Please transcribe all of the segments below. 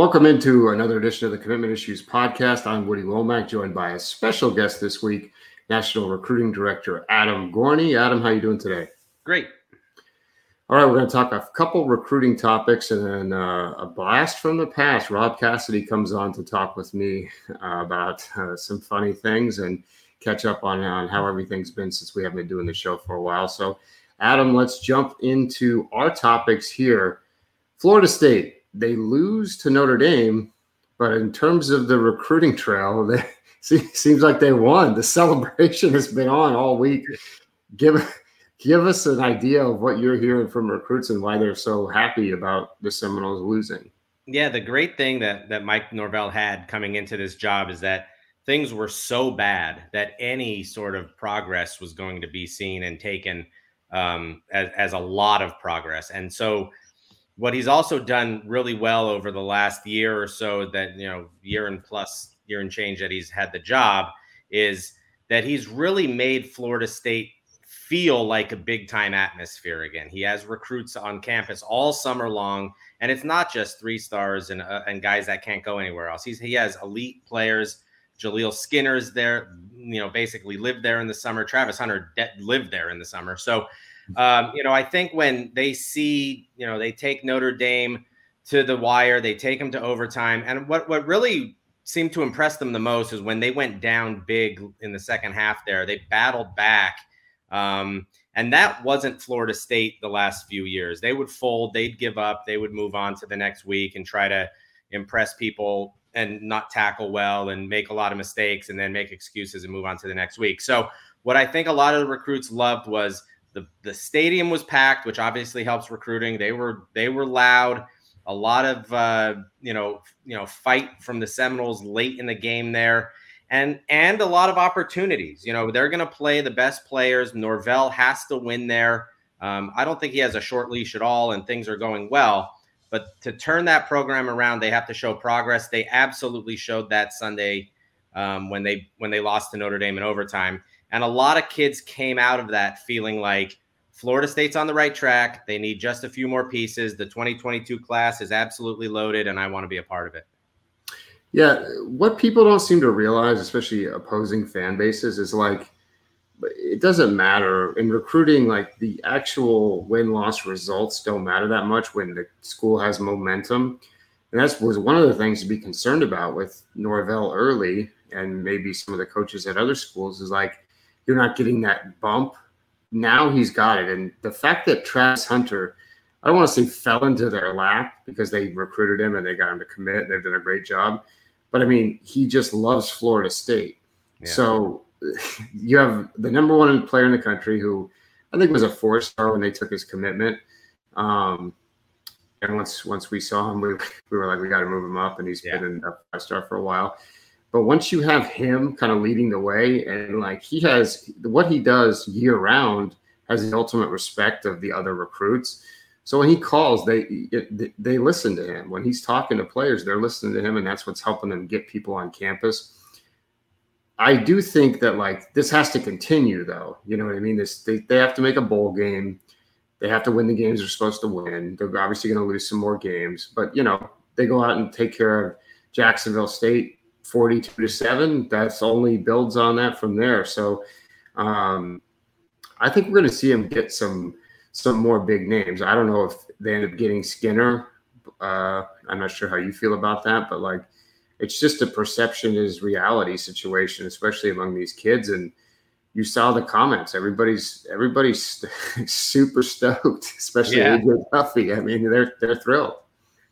Welcome into another edition of the Commitment Issues podcast. I'm Woody Wommack, joined by a special guest this week, National Recruiting Director Adam Gorney. Adam, how are you doing today? Great. All right, we're going to talk a couple recruiting topics and then uh, a blast from the past. Rob Cassidy comes on to talk with me uh, about uh, some funny things and catch up on, on how everything's been since we haven't been doing the show for a while. So, Adam, let's jump into our topics here. Florida State they lose to Notre Dame, but in terms of the recruiting trail, they seems like they won. The celebration has been on all week. Give give us an idea of what you're hearing from recruits and why they're so happy about the Seminoles losing. Yeah, the great thing that that Mike Norvell had coming into this job is that things were so bad that any sort of progress was going to be seen and taken um, as, as a lot of progress. And so what he's also done really well over the last year or so that you know year and plus year and change that he's had the job is that he's really made Florida State feel like a big time atmosphere again. He has recruits on campus all summer long, and it's not just three stars and uh, and guys that can't go anywhere else. He's he has elite players. Jaleel Skinner's there, you know, basically lived there in the summer. Travis Hunter de- lived there in the summer. So um, you know, I think when they see, you know, they take Notre Dame to the wire, they take them to overtime, and what what really seemed to impress them the most is when they went down big in the second half. There, they battled back, um, and that wasn't Florida State the last few years. They would fold, they'd give up, they would move on to the next week and try to impress people and not tackle well and make a lot of mistakes and then make excuses and move on to the next week. So what I think a lot of the recruits loved was the the stadium was packed, which obviously helps recruiting. They were they were loud. A lot of uh, you know you know fight from the Seminoles late in the game there, and and a lot of opportunities. You know they're going to play the best players. Norvell has to win there. Um, I don't think he has a short leash at all, and things are going well. But to turn that program around, they have to show progress. They absolutely showed that Sunday um, when they when they lost to Notre Dame in overtime. And a lot of kids came out of that feeling like Florida State's on the right track. They need just a few more pieces. The 2022 class is absolutely loaded, and I want to be a part of it. Yeah, what people don't seem to realize, especially opposing fan bases, is like it doesn't matter in recruiting. Like the actual win loss results don't matter that much when the school has momentum, and that was one of the things to be concerned about with Norvell early, and maybe some of the coaches at other schools is like you're not getting that bump. Now he's got it. And the fact that Travis Hunter, I don't want to say fell into their lap because they recruited him and they got him to commit. They've done a great job. But I mean, he just loves Florida State. Yeah. So you have the number one player in the country who I think was a four star when they took his commitment. Um, and once once we saw him, we, we were like, we got to move him up, and he's yeah. been a five star for a while. But once you have him kind of leading the way, and like he has what he does year round has the ultimate respect of the other recruits. So when he calls, they they listen to him. When he's talking to players, they're listening to him, and that's what's helping them get people on campus. I do think that like this has to continue, though. You know what I mean? This they, they have to make a bowl game. They have to win the games they're supposed to win. They're obviously going to lose some more games, but you know they go out and take care of Jacksonville State 42 to 7 that's only builds on that from there. So um, i think we're going to see him get some some more big names. I don't know if they end up getting skinner uh, i'm not sure how you feel about that but like it's just a perception is reality situation especially among these kids and you saw the comments. Everybody's everybody's super stoked especially yeah. AJ Duffy. I mean they're they're thrilled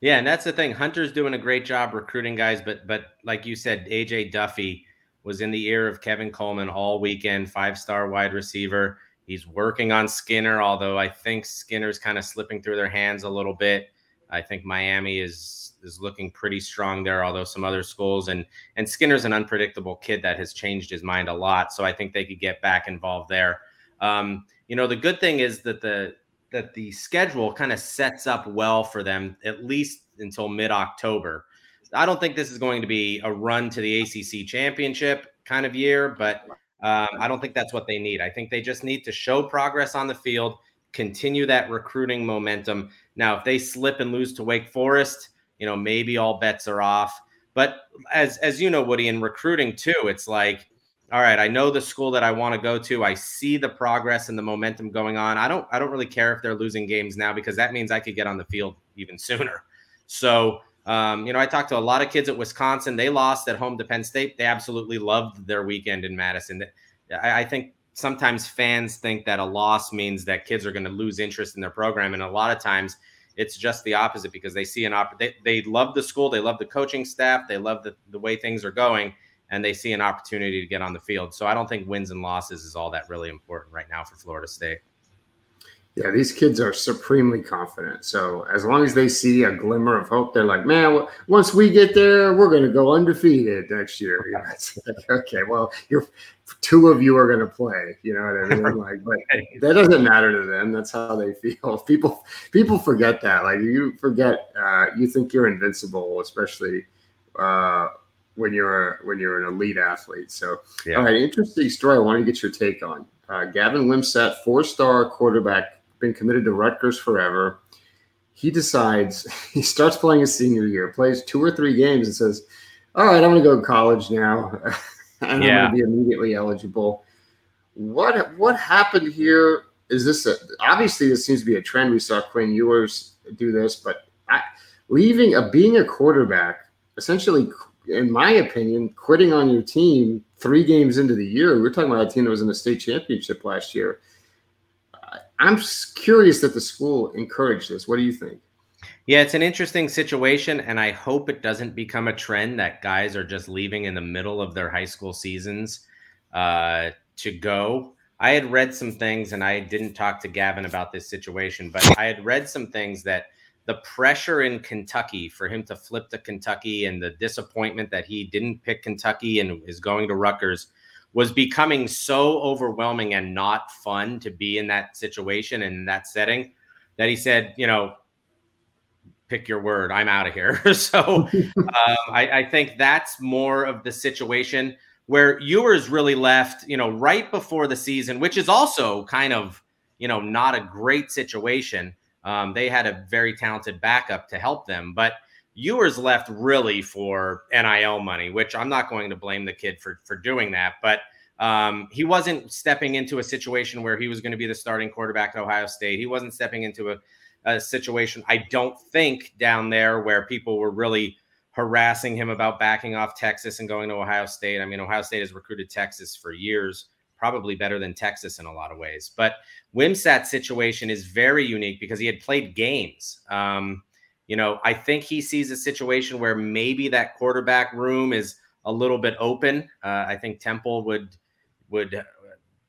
yeah, and that's the thing. Hunter's doing a great job recruiting guys, but but like you said, AJ Duffy was in the ear of Kevin Coleman all weekend, five star wide receiver. He's working on Skinner, although I think Skinner's kind of slipping through their hands a little bit. I think Miami is is looking pretty strong there, although some other schools and and Skinner's an unpredictable kid that has changed his mind a lot. So I think they could get back involved there. Um, you know, the good thing is that the that the schedule kind of sets up well for them at least until mid October. I don't think this is going to be a run to the ACC championship kind of year, but um, I don't think that's what they need. I think they just need to show progress on the field, continue that recruiting momentum. Now, if they slip and lose to Wake Forest, you know, maybe all bets are off. But as as you know, Woody, in recruiting too, it's like, all right, I know the school that I want to go to. I see the progress and the momentum going on. I don't I don't really care if they're losing games now because that means I could get on the field even sooner. So um, you know, I talked to a lot of kids at Wisconsin. They lost at home to Penn State. They absolutely loved their weekend in Madison. I, I think sometimes fans think that a loss means that kids are going to lose interest in their program, and a lot of times it's just the opposite because they see an op. They, they love the school, they love the coaching staff, they love the, the way things are going, and they see an opportunity to get on the field. So I don't think wins and losses is all that really important right now for Florida State. Yeah, these kids are supremely confident. So as long as they see a glimmer of hope, they're like, man, once we get there, we're going to go undefeated next year. You know, it's like, okay, well, you're two of you are going to play. You know what I mean? Like, but that doesn't matter to them. That's how they feel. People, people forget that. Like you forget, uh, you think you're invincible, especially uh, when you're when you're an elite athlete. So, yeah. all right, interesting story. I want to get your take on. Uh, Gavin Wimsatt, four-star quarterback been committed to Rutgers forever. He decides he starts playing his senior year, plays two or three games, and says, "All right, I'm going to go to college now, and yeah. I'm going to be immediately eligible." What what happened here? Is this a, obviously this seems to be a trend? We saw Quinn Ewers do this, but I, leaving a being a quarterback, essentially, in my opinion, quitting on your team three games into the year. We we're talking about a team that was in the state championship last year I'm curious that the school encouraged this. What do you think? Yeah, it's an interesting situation, and I hope it doesn't become a trend that guys are just leaving in the middle of their high school seasons uh, to go. I had read some things, and I didn't talk to Gavin about this situation, but I had read some things that the pressure in Kentucky for him to flip to Kentucky and the disappointment that he didn't pick Kentucky and is going to Rutgers was becoming so overwhelming and not fun to be in that situation and in that setting that he said, you know, pick your word, I'm out of here. so um, I, I, think that's more of the situation where Ewers really left, you know, right before the season, which is also kind of, you know, not a great situation. Um, they had a very talented backup to help them, but Ewers left really for NIL money, which I'm not going to blame the kid for for doing that, but um, he wasn't stepping into a situation where he was going to be the starting quarterback at Ohio State. He wasn't stepping into a, a situation, I don't think, down there where people were really harassing him about backing off Texas and going to Ohio State. I mean, Ohio State has recruited Texas for years, probably better than Texas in a lot of ways. But Wimsatt's situation is very unique because he had played games. Um, you know, I think he sees a situation where maybe that quarterback room is a little bit open. Uh, I think Temple would would uh,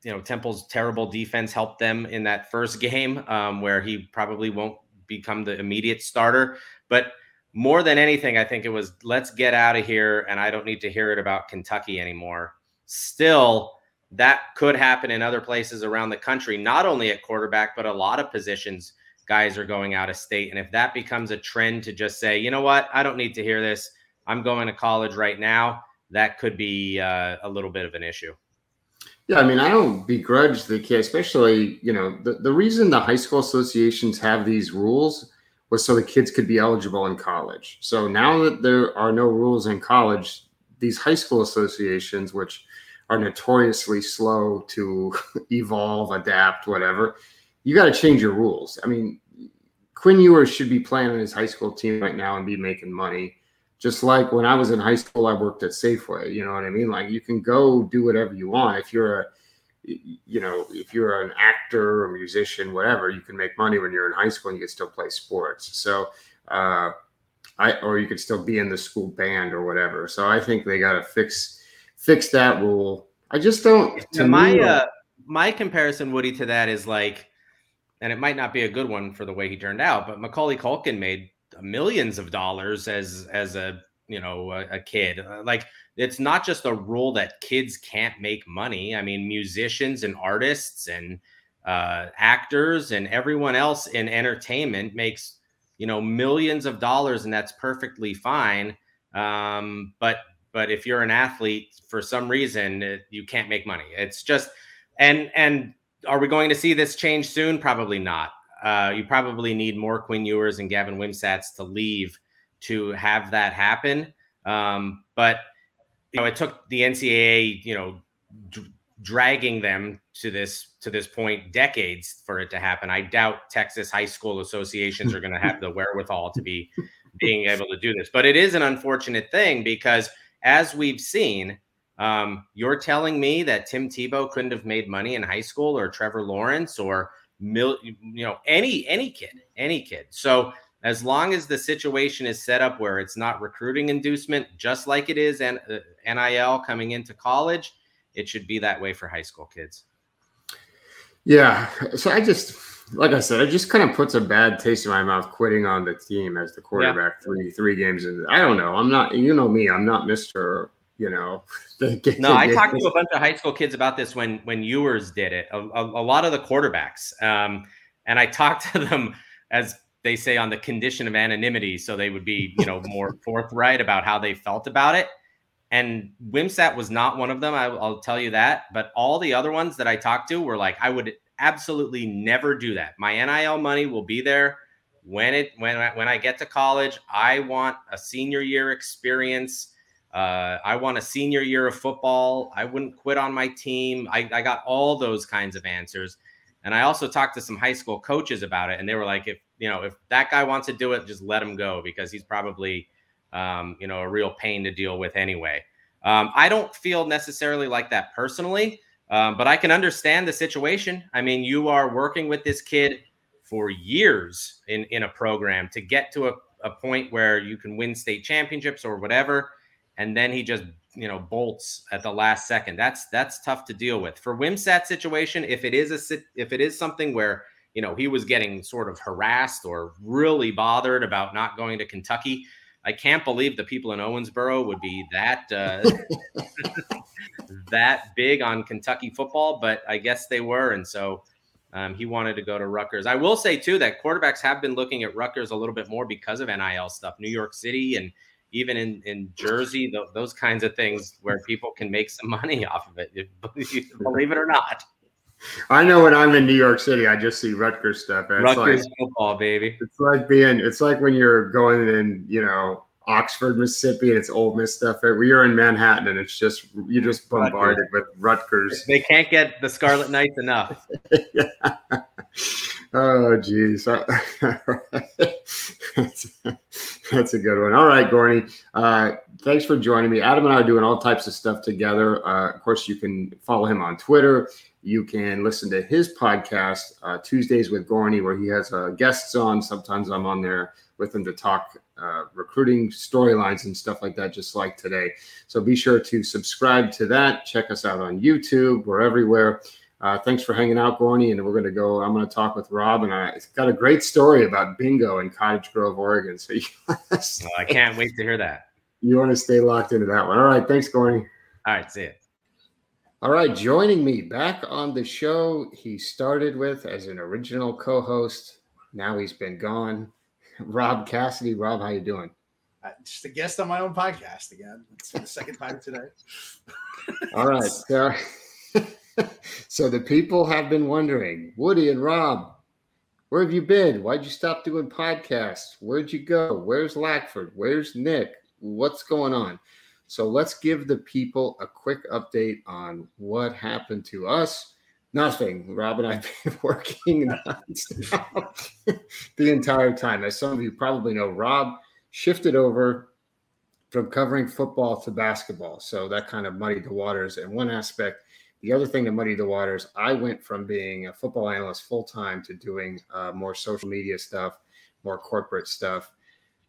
you know Temple's terrible defense helped them in that first game um, where he probably won't become the immediate starter. But more than anything, I think it was let's get out of here, and I don't need to hear it about Kentucky anymore. Still, that could happen in other places around the country, not only at quarterback, but a lot of positions guys are going out of state. And if that becomes a trend to just say, you know what, I don't need to hear this, I'm going to college right now, that could be uh, a little bit of an issue. Yeah, I mean, I don't begrudge the kid, especially, you know, the, the reason the high school associations have these rules was so the kids could be eligible in college. So now that there are no rules in college, these high school associations, which are notoriously slow to evolve, adapt, whatever, you got to change your rules. I mean, Quinn Ewers should be playing on his high school team right now and be making money. Just like when I was in high school, I worked at Safeway. You know what I mean? Like you can go do whatever you want. If you're a, you know, if you're an actor or musician, whatever, you can make money when you're in high school and you can still play sports. So, uh, I or you could still be in the school band or whatever. So I think they got to fix fix that rule. I just don't. To my me, uh, my comparison, Woody, to that is like and it might not be a good one for the way he turned out, but Macaulay Culkin made millions of dollars as as a you know a, a kid. Uh, like it's not just a rule that kids can't make money. I mean, musicians and artists and uh, actors and everyone else in entertainment makes you know millions of dollars, and that's perfectly fine. Um, but but if you're an athlete, for some reason, it, you can't make money. It's just and and are we going to see this change soon? Probably not. Uh, you probably need more Quinn Ewers and Gavin Wimsatts to leave to have that happen. Um, but you know, it took the NCAA, you know, d- dragging them to this to this point decades for it to happen. I doubt Texas high school associations are going to have the wherewithal to be being able to do this. But it is an unfortunate thing because as we've seen, um, you're telling me that Tim Tebow couldn't have made money in high school or Trevor Lawrence or mil, you know any any kid, any kid. So as long as the situation is set up where it's not recruiting inducement, just like it is and uh, NIL coming into college, it should be that way for high school kids. Yeah. So I just, like I said, it just kind of puts a bad taste in my mouth quitting on the team as the quarterback yeah. three three games. And I don't know. I'm not. You know me. I'm not Mister. You know. The, no, I talked to a bunch of high school kids about this when when Ewers did it. A, a, a lot of the quarterbacks, um, and I talked to them as they say on the condition of anonymity, so they would be you know more forthright about how they felt about it. And Wimsatt was not one of them. I, will tell you that. But all the other ones that I talked to were like, I would absolutely never do that. My NIL money will be there when it when I, when I get to college. I want a senior year experience. Uh, I want a senior year of football. I wouldn't quit on my team. I, I got all those kinds of answers. And I also talked to some high school coaches about it, and they were like, if you know, if that guy wants to do it, just let him go because he's probably um, you know, a real pain to deal with anyway. Um, I don't feel necessarily like that personally, um, but I can understand the situation. I mean, you are working with this kid for years in, in a program to get to a, a point where you can win state championships or whatever. And then he just, you know, bolts at the last second. That's that's tough to deal with. For Wimsatt situation, if it is a if it is something where you know he was getting sort of harassed or really bothered about not going to Kentucky, I can't believe the people in Owensboro would be that uh, that big on Kentucky football, but I guess they were, and so um, he wanted to go to Rutgers. I will say too that quarterbacks have been looking at Rutgers a little bit more because of NIL stuff, New York City, and even in in Jersey, th- those kinds of things where people can make some money off of it, believe it or not. I know when I'm in New York City, I just see Rutgers stuff. It's Rutgers like, football, baby. It's like being. It's like when you're going in, you know, Oxford, Mississippi, and it's Ole Miss stuff. We are in Manhattan, and it's just you're just bombarded Rutgers. with Rutgers. They can't get the Scarlet Knights enough. yeah. Oh, geez. that's, a good one. All right, Gorney. Uh, thanks for joining me. Adam and I are doing all types of stuff together. Uh, of course, you can follow him on Twitter. You can listen to his podcast, uh, Tuesdays with Gorney, where he has uh, guests on. Sometimes I'm on there with him to talk uh, recruiting storylines and stuff like that, just like today. So be sure to subscribe to that. Check us out on YouTube. We're everywhere. Uh, thanks for hanging out, Gorney. And we're going to go. I'm going to talk with Rob, and I got a great story about bingo in Cottage Grove, Oregon. So you oh, I can't wait to hear that. You want to stay locked into that one. All right. Thanks, Gorney. All right. See you. All right, joining me back on the show, he started with as an original co-host. Now he's been gone. Rob Cassidy. Rob, how you doing? Uh, just a guest on my own podcast again. It's the second time today. All right. So, so the people have been wondering, Woody and Rob, where have you been? Why'd you stop doing podcasts? Where'd you go? Where's Lackford? Where's Nick? What's going on? So let's give the people a quick update on what happened to us. Nothing. Rob and I have been working the entire time. As some of you probably know, Rob shifted over from covering football to basketball. So that kind of muddied the waters in one aspect. The other thing that muddied the waters, I went from being a football analyst full time to doing uh, more social media stuff, more corporate stuff.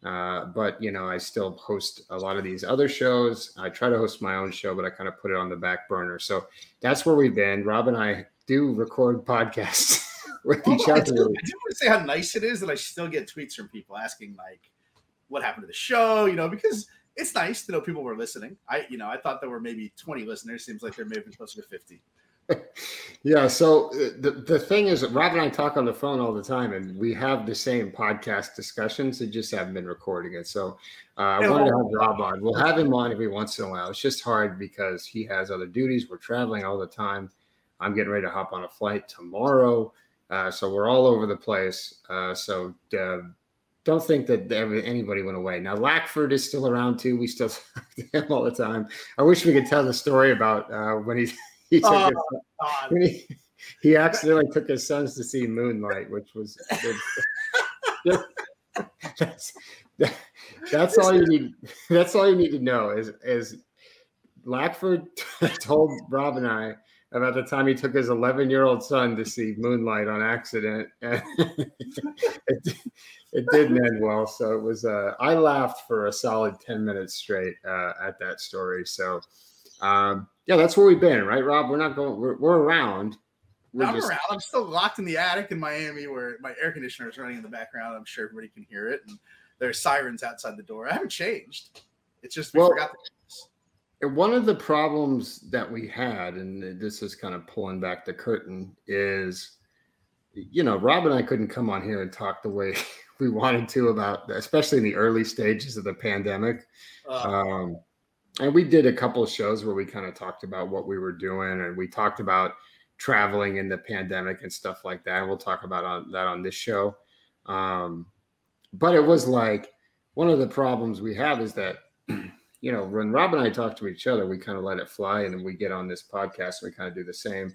Uh, but you know, I still host a lot of these other shows. I try to host my own show, but I kind of put it on the back burner. So that's where we've been. Rob and I do record podcasts with each other. I do, I do want to say how nice it is that I still get tweets from people asking like, "What happened to the show?" You know, because it's nice to know people were listening. I, you know, I thought there were maybe 20 listeners. Seems like there may have been closer to 50. yeah. So uh, the, the thing is, Rob and I talk on the phone all the time, and we have the same podcast discussions. They just haven't been recording it. So uh, I wanted to have Rob on. We'll have him on every once in a while. It's just hard because he has other duties. We're traveling all the time. I'm getting ready to hop on a flight tomorrow. Uh, so we're all over the place. Uh, so uh, don't think that anybody went away. Now Lackford is still around too. We still talk to him all the time. I wish we could tell the story about uh, when he he took Oh, his, he, he accidentally took his sons to see Moonlight, which was that's that- that's all you need. That's all you need to know is is Lackford told Rob and I about the time he took his 11 year old son to see Moonlight on accident. And it, it didn't end well. So it was, uh, I laughed for a solid 10 minutes straight uh, at that story. So, um, yeah, that's where we've been, right, Rob? We're not going, we're, we're around. We're I'm just- around. I'm still locked in the attic in Miami where my air conditioner is running in the background. I'm sure everybody can hear it. And there's sirens outside the door. I haven't changed. It's just we Well- forgot. The- one of the problems that we had, and this is kind of pulling back the curtain, is you know, Rob and I couldn't come on here and talk the way we wanted to about, especially in the early stages of the pandemic. uh, Um, and we did a couple of shows where we kind of talked about what we were doing, and we talked about traveling in the pandemic and stuff like that. We'll talk about on, that on this show. Um, but it was like one of the problems we have is that you know when Rob and I talk to each other, we kind of let it fly, and then we get on this podcast, and we kind of do the same.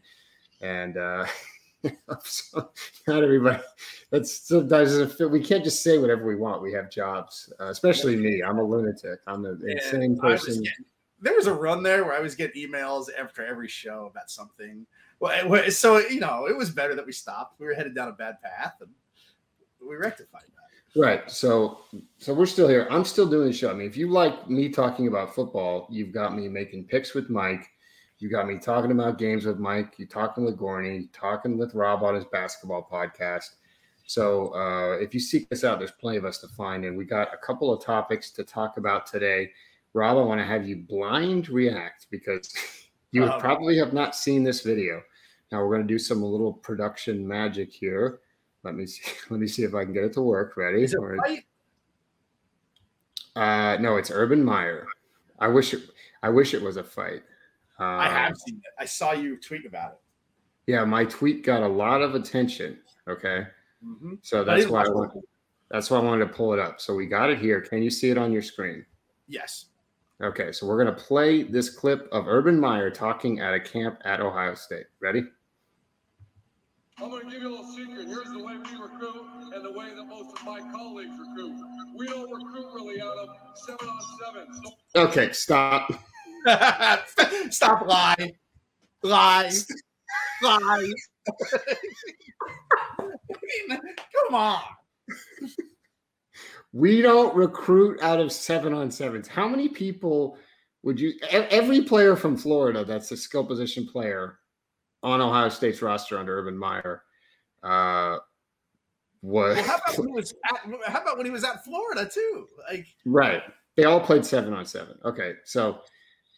And uh, so not everybody that still doesn't fit. We can't just say whatever we want. We have jobs, uh, especially me. I'm a lunatic. I'm an Yeah, insane I was person. getting- there was a run there where I was getting emails after every show about something. Well, so you know, it was better that we stopped. We were headed down a bad path, and we rectified that. Right. So so we're still here. I'm still doing the show. I mean, if you like me talking about football, you've got me making picks with Mike. You got me talking about games with Mike. You talking with Gorney, talking with Rob on his basketball podcast. So uh, if you seek us out, there's plenty of us to find, and we got a couple of topics to talk about today. Rob, I want to have you blind react because you Oh. probably have not seen this video. Now we're going to do some little production magic here. Let me see. Let me see if I can get it to work. Ready? It right? uh, no, it's Urban Meyer. I wish it. I wish it was a fight. Um, I have seen it. I saw you tweet about it. Yeah, my tweet got a lot of attention. Okay, Mm-hmm. so that's didn't why I watch want, that's why I wanted to pull it up. So we got it here. Can you see it on your screen? Yes. Okay, so we're gonna play this clip of Urban Meyer talking at a camp at Ohio State. Ready? I'm going to give you a little secret. Here's the way we recruit and the way that most of my colleagues recruit. We don't recruit really out of seven on seven. So Okay, stop. Stop lying. Lies. Lies. I mean, come on. We don't recruit out of seven on sevens. How many people would you? Every player from Florida that's a skill position player on Ohio State's roster under Urban Meyer uh, was Well, how about when he was at, how about when he was at Florida too? Like right. They all played seven on seven. Okay, so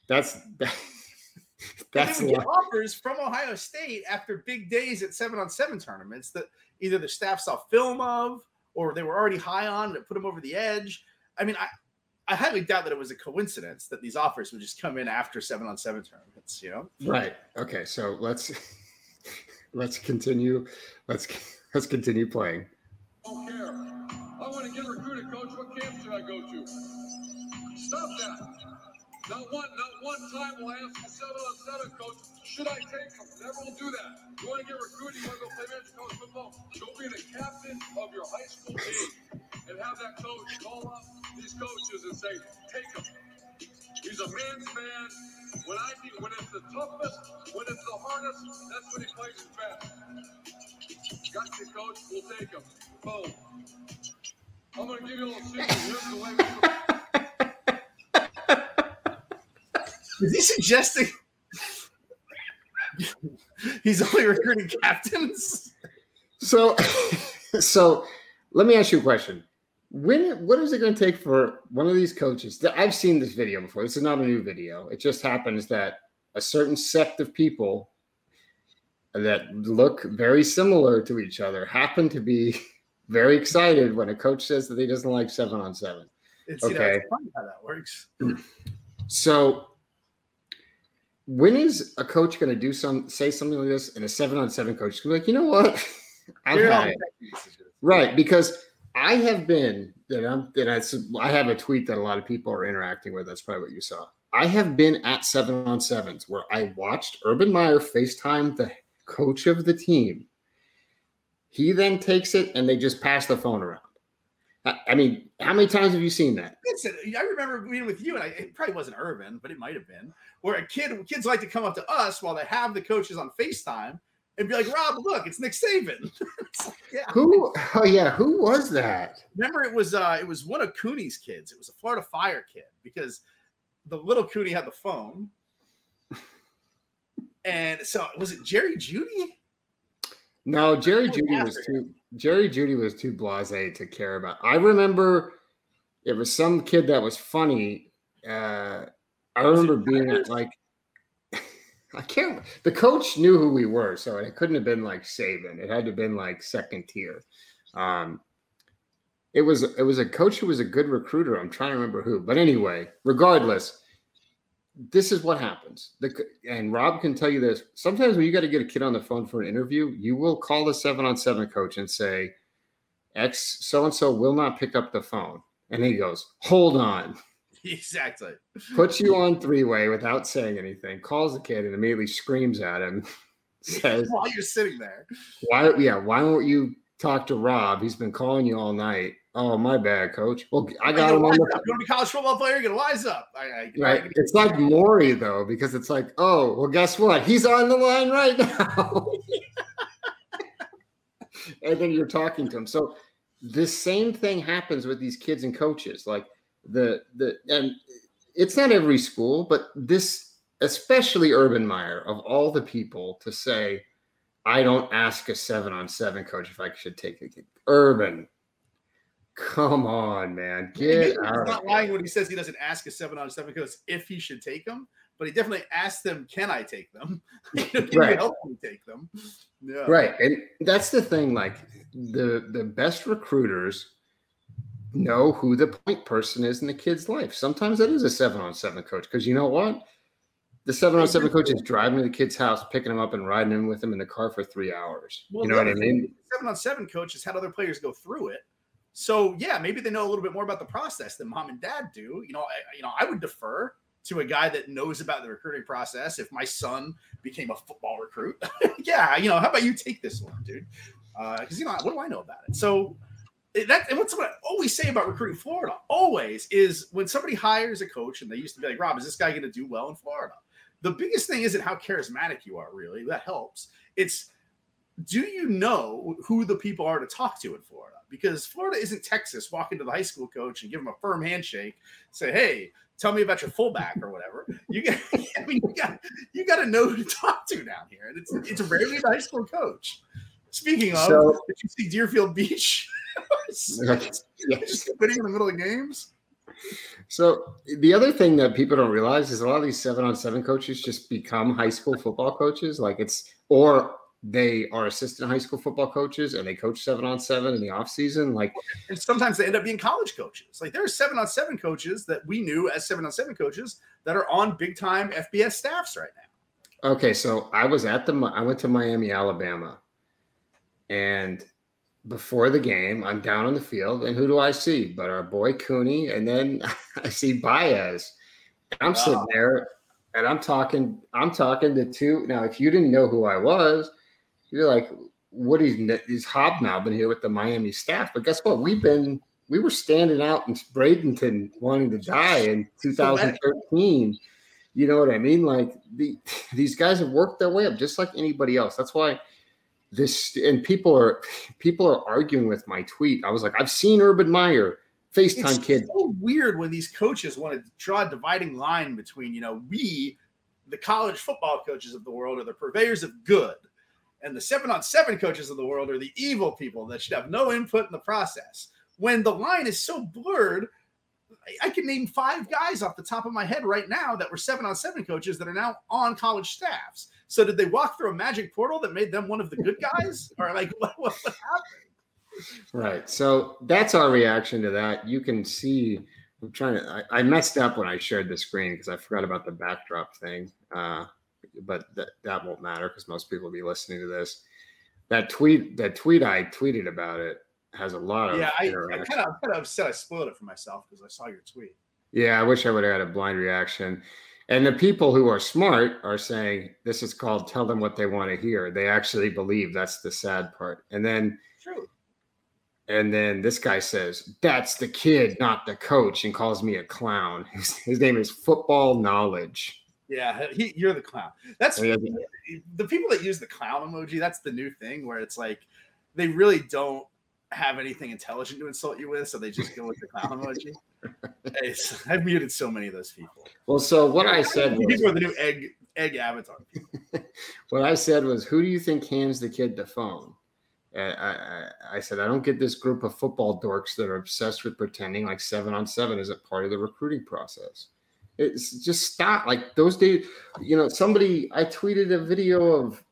that's that's they a lot. offers from Ohio State after big days at seven on seven tournaments that either the staff saw film of or they were already high on that put them over the edge. I mean, I, I highly doubt that it was a coincidence that these offers would just come in after seven on seven tournaments, you know? Right. Okay. So let's let's continue. Let's let's continue playing. don't care. I want to get recruited, coach. What camp should I go to? Stop that. Not one, not one time will I ask you seven on seven, coach. Should I take them? Never will do that. You want to get recruited? You want to go play major college football? Go be the captain of your high school team and have that coach call up these coaches and say, take him. He's a man's man. When I need, when it's the toughest, when it's the hardest, that's when he plays his best. Got Gotcha, coach. We'll take him. Boom. I'm gonna give you a little secret. Here's the way we Is he suggesting he's only recruiting captains? So, so let me ask you a question. When what is it going to take for one of these coaches? I've seen this video before. This is not a new video. It just happens that a certain sect of people that look very similar to each other happen to be very excited when a coach says that he doesn't like seven on seven. It's, you know, Okay. it's funny how that works. So, when is a coach going to do some say something like this, and a seven on seven coach is going to be like, you know what, I've You're not it. making decisions. Right, because I have been that I'm that I, I have a tweet that a lot of people are interacting with. That's probably what you saw. I have been at seven on sevens where I watched Urban Meyer FaceTime the coach of the team. He then takes it and they just pass the phone around. I mean, how many times have you seen that? Listen, I remember being with you, and I, it probably wasn't Urban, but it might have been, where a kid, kids like to come up to us while they have the coaches on FaceTime and be like, Rob, look, it's Nick Saban. it's like, yeah. Who? Oh yeah, who was that? Remember, it was uh, it was one of Cooney's kids. It was a Florida Fire kid because the little Cooney had the phone, and so was it Jerry Jeudy? No, Jerry Jeudy was too. Jerry Jeudy was too blasé to care about. I remember it was some kid that was funny. Uh, I remember being at like I can't. The coach knew who we were, so it couldn't have been like Saban. It had to have been like second tier. Um, it was it was a coach who was a good recruiter. I'm trying to remember who, but anyway, regardless, this is what happens. The, and Rob can tell you this. Sometimes when you got to get a kid on the phone for an interview, you will call the seven on seven coach and say, "X so and so will not pick up the phone," and he goes, "Hold on." Exactly. Puts you on three way without saying anything, calls the kid and immediately screams at him, says, While you're sitting there. Why yeah, why won't you talk to Rob? He's been calling you all night. Oh, my bad, coach. Well, I got him on the You want to be college football player, you're gonna wise up. I, I, right. I, it's like Maury though, because it's like, oh, well, guess what? He's on the line right now. and then you're talking to him. So this same thing happens with these kids and coaches. Like the the and it's not every school, but this especially Urban Meyer of all the people to say, I don't ask a seven on seven coach if I should take a kid. Urban, come on, man, get He's out. not lying when he says he doesn't ask a seven on seven coach if he should take them, but he definitely asks them, "Can I take them? Can right. you help me take them?" Yeah. Right, and that's the thing. Like the the best recruiters know who the point person is in the kid's life. Sometimes that is a seven on seven coach because you know what? The seven on seven coach is driving to the kid's house, picking him up, and riding in with him in the car for three hours. Well, you know what I mean? Seven on seven coach has had other players go through it. So yeah, maybe they know a little bit more about the process than mom and dad do. You know, I, you know, I would defer to a guy that knows about the recruiting process. If my son became a football recruit, yeah, you know, how about you take this one, dude? Because uh, you know, what do I know about it? So that and what's what I always say about recruiting Florida always is when somebody hires a coach and they used to be like, Rob, is this guy going to do well in Florida? The biggest thing isn't how charismatic you are, really. That helps. It's do you know who the people are to talk to in Florida? Because Florida isn't Texas. Walk into the high school coach and give him a firm handshake, say, "Hey, tell me about your fullback or whatever." You got, I mean, you got, you got to know who to talk to down here, and it's it's rarely the high school coach. Speaking of, so, did you see Deerfield Beach? just quitting in the middle of games. So the other thing that people don't realize is a lot of these seven on seven coaches just become high school football coaches. Like it's or they are assistant high school football coaches and they coach seven on seven in the off season. Like and sometimes they end up being college coaches. Like there are seven on seven coaches that we knew as seven on seven coaches that are on big time FBS staffs right now. Okay, so I was at the I went to Miami, Alabama, and before the game, I'm down on the field, and who do I see? But our boy Cooney, and then I see Baez. And I'm wow. sitting there, and I'm talking. I'm talking to two. Now, if you didn't know who I was, you're like, "What is he's hobnobbing here with the Miami staff?" But guess what? We've been we were standing out in Bradenton wanting to die in 2013. You know what I mean? Like the, these guys have worked their way up just like anybody else. That's why this and people are people are arguing with my tweet. I was like, I've seen Urban Meyer FaceTime it's kid. It's so weird when these coaches want to draw a dividing line between you know we, the college football coaches of the world, are the purveyors of good, and the seven on seven coaches of the world are the evil people that should have no input in the process. When the line is so blurred, I can name five guys off the top of my head right now that were seven on seven coaches that are now on college staffs. So did they walk through a magic portal that made them one of the good guys, or like what, what, happened? Right. So that's our reaction to that. You can see. I'm trying to. I, I messed up when I shared the screen because I forgot about the backdrop thing. Uh, but that that won't matter because most people will be listening to this. That tweet, that tweet I tweeted about it. has a lot of Yeah, I, I kind of kind of upset I spoiled it for myself because I saw your tweet. Yeah, I wish I would have had a blind reaction. And the people who are smart are saying this is called tell them what they want to hear. They actually believe that's the sad part. And then True. and then this guy says, That's the kid, not the coach, and calls me a clown. His, his name is Football Knowledge. Yeah, he, you're the clown. That's oh, he has- the people that use the clown emoji. That's the new thing where it's like they really don't have anything intelligent to insult you with, so they just go with the clown emoji. It's, I've muted so many of those people. Well, so what I said was are the new egg egg avatar. what I said was, who do you think hands the kid the phone? I, I, I said, I don't get this group of football dorks that are obsessed with pretending like seven on seven isn't part of the recruiting process. It's just stop. Like those days, you know, somebody, I tweeted a video of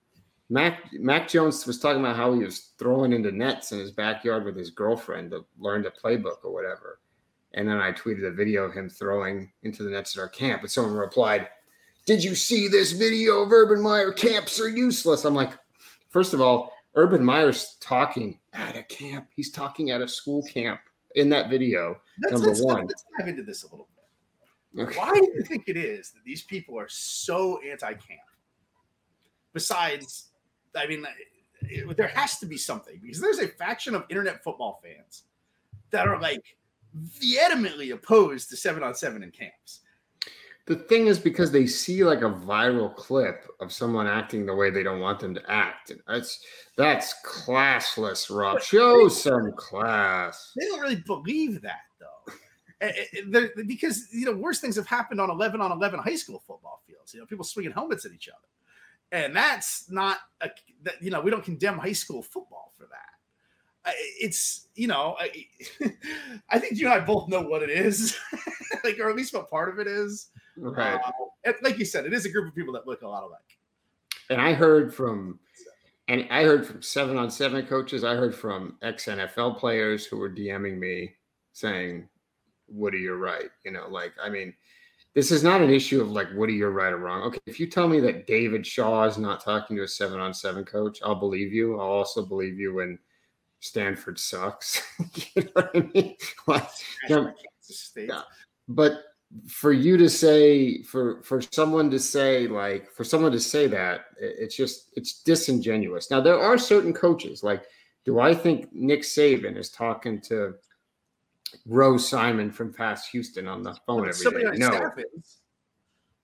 Mac, Mac Jones was talking about how he was throwing into nets in his backyard with his girlfriend to learn the playbook or whatever. And then I tweeted a video of him throwing into the nets at our camp. And someone replied, did you see this video of Urban Meyer? Camps are useless. I'm like, first of all, Urban Meyer's talking at a camp. He's talking at a school camp in that video. Let's, Number let's, one. let's dive into this a little bit. Okay. Why do you think it is that these people are so anti-camp? Besides, I mean, it- there has to be something because there's a faction of internet football fans that are like vehemently opposed to seven on seven in camps. The thing is because they see like a viral clip of someone acting the way they don't want them to act. And that's that's classless, Rob. Show some class. They don't really believe that though. Eh, eh, they're- because you know worse things have happened on 11 on 11 high school football fields. You know people swinging helmets at each other. And that's not a that you know we don't condemn high school football for that. It's you know I, I think you and I both know what it is like or at least what part of it is. Right. Uh, and like you said it is a group of people that look a lot alike. And I heard from and I heard from seven on seven coaches. I heard from ex NFL players who were DMing me saying, Woody, you're right. You know, like, I mean, this is not an issue of like, Woody, you're right or wrong. Okay, if you tell me that David Shaw is not talking to a seven on seven coach, I'll believe you. I'll also believe you when Stanford sucks. you know what I mean? Like, National Yeah. Kansas State. Yeah. but for you to say for for someone to say like for someone to say that it's just it's disingenuous now there are certain coaches like do i think nick saban is talking to rose simon from past houston on the phone every Somebody day no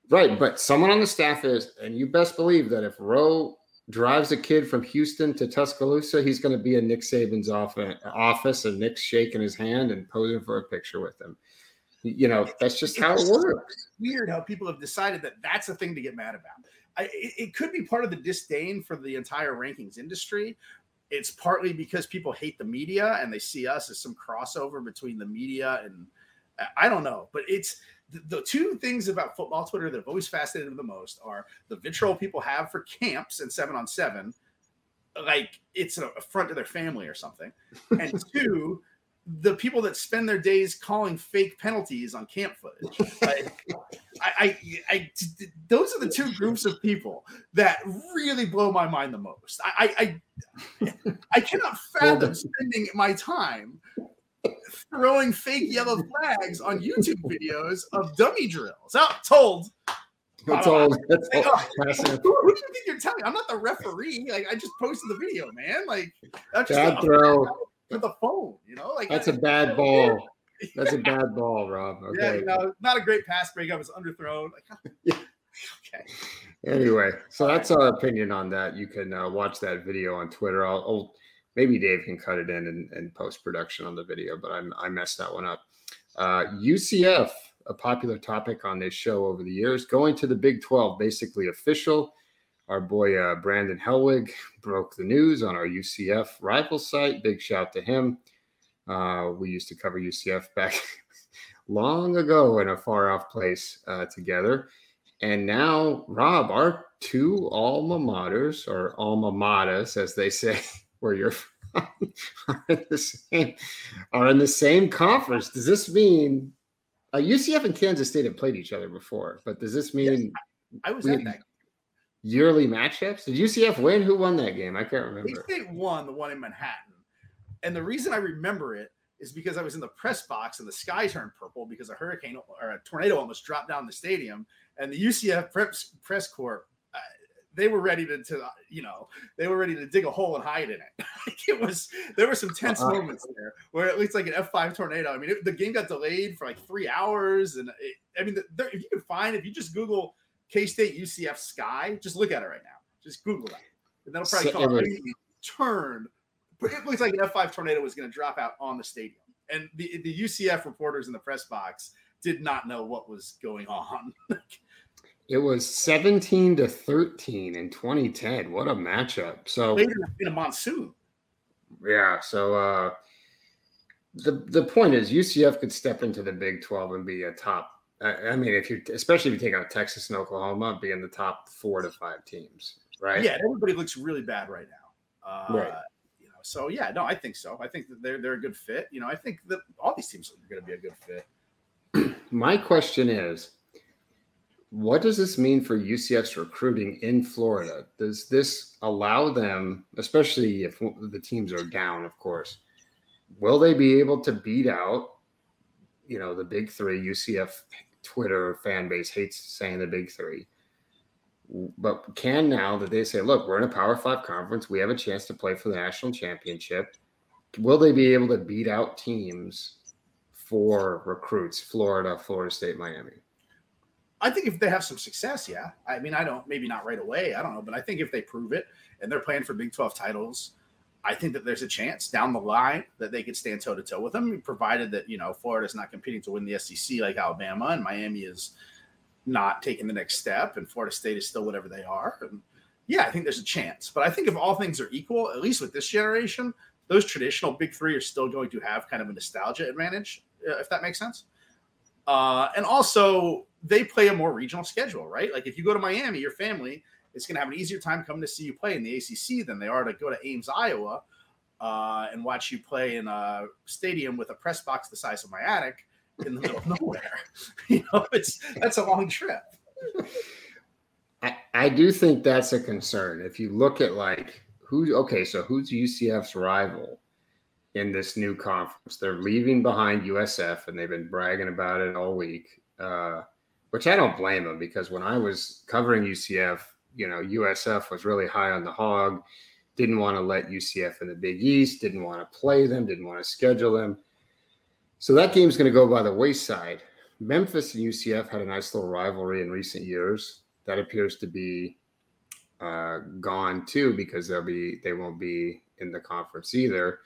right but someone on the staff is and you best believe that if roe drives a kid from houston to tuscaloosa he's going to be in nick saban's off- office and nick's shaking his hand and posing for a picture with him you know that's just how it works weird how people have decided that that's a thing to get mad about. I, it, it could be part of the disdain for the entire rankings industry. It's partly because people hate the media and they see us as some crossover between the media and I- don't know, but it's the, the two things about football Twitter that have always fascinated me the most are the vitriol people have for camps and seven on seven, like it's an affront to their family or something, and two, the people that spend their days calling fake penalties on camp footage. Like, I, I, I, those are the two groups of people that really blow my mind the most. I, I, I, cannot fathom spending my time throwing fake yellow flags on YouTube videos of dummy drills. Out told. That's all. That's all. oh, who, who do you think you're telling? I'm not the referee. Like I just posted the video, man. Like that's just Bad throw. With the phone. You know, like That's a bad ball. That's a bad ball, Rob. Yeah, Okay. you know, not a great pass breakup. It's underthrown. Like, Yeah. okay. Anyway, so that's our opinion on that. You can uh, watch that video on Twitter. I'll, I'll maybe Dave can cut it in and, and post production on the video, but I, I messed that one up. Uh, UCF, a popular topic on this show over the years, going to the Big 12, basically official. Our boy uh, Brandon Helwig broke the news on our UCF rival site. Big shout to him. Uh, we used to cover UCF back long ago in a far off place uh, together. And now, Rob, our two alma maters, or alma maters, as they say, where you're from, are in the same, are in the same conference. Does this mean uh, UCF and Kansas State have played each other before? But does this mean I was We- at that. Yearly matchups? Did UCF win? Who won that game? I can't remember. State won the one in Manhattan, And the reason I remember it is because I was in the press box and the sky turned purple because a hurricane or a tornado almost dropped down the stadium. And the UCF press, press corps, uh, they were ready to, to, you know, they were ready to dig a hole and hide in it. it was, there were some tense uh-huh. moments there where at least like an F5 tornado. I mean, it, the game got delayed for like three hours. And it, I mean, the, the, if you can find, if you just Google K State UCF sky, just look at it right now. Just Google that. And that'll probably so, it turned it looks like an F5 tornado was going to drop out on the stadium. And the, the UCF reporters in the press box did not know what was going on. it was 17 to 13 in 2010. What a matchup. So later in a monsoon. Yeah. So uh the the point is UCF could step into the Big 12 and be a top. I mean, if you especially if you take out Texas and Oklahoma, be in the top four to five teams, right? Yeah, everybody looks really bad right now. Uh, right so yeah, no, I think so. I think that they're they're a good fit. You know, I think that all these teams are going to be a good fit. My question is, what does this mean for UCF's recruiting in Florida? Does this allow them, especially if the teams are down, of course, will they be able to beat out, you know, the big three? UCF Twitter fan base hates saying the big three but can now that they say, look, we're in a Power Five conference, we have a chance to play for the national championship. Will they be able to beat out teams for recruits, Florida, Florida State, Miami? I think if they have some success, yeah. I mean, I don't, maybe not right away. I don't know, but I think if they prove it and they're playing for Big 12 titles, I think that there's a chance down the line that they could stand toe to toe with them, provided that, you know, Florida's not competing to win the SEC like Alabama and Miami is not taking the next step, and Florida State is still whatever they are. And yeah, I think there's a chance. But I think if all things are equal, at least with this generation, those traditional big three are still going to have kind of a nostalgia advantage, uh, if that makes sense. Uh, and also, they play a more regional schedule, right? Like if you go to Miami, your family is going to have an easier time coming to see you play in the ACC than they are to go to Ames, Iowa, uh, and watch you play in a stadium with a press box the size of my attic in the middle of nowhere. you know, it's that's a long trip. I, I do think that's a concern. If you look at like who okay, so who's UCF's rival in this new conference? They're leaving behind USF and they've been bragging about it all week. Uh, which I don't blame them because when I was covering UCF, you know, USF was really high on the hog, didn't want to let UCF in the Big East, didn't want to play them, didn't want to schedule them. So that game's going to go by the wayside. Memphis and UCF had a nice little rivalry in recent years. That appears to be uh, gone too because they'll be they won't be in the conference either.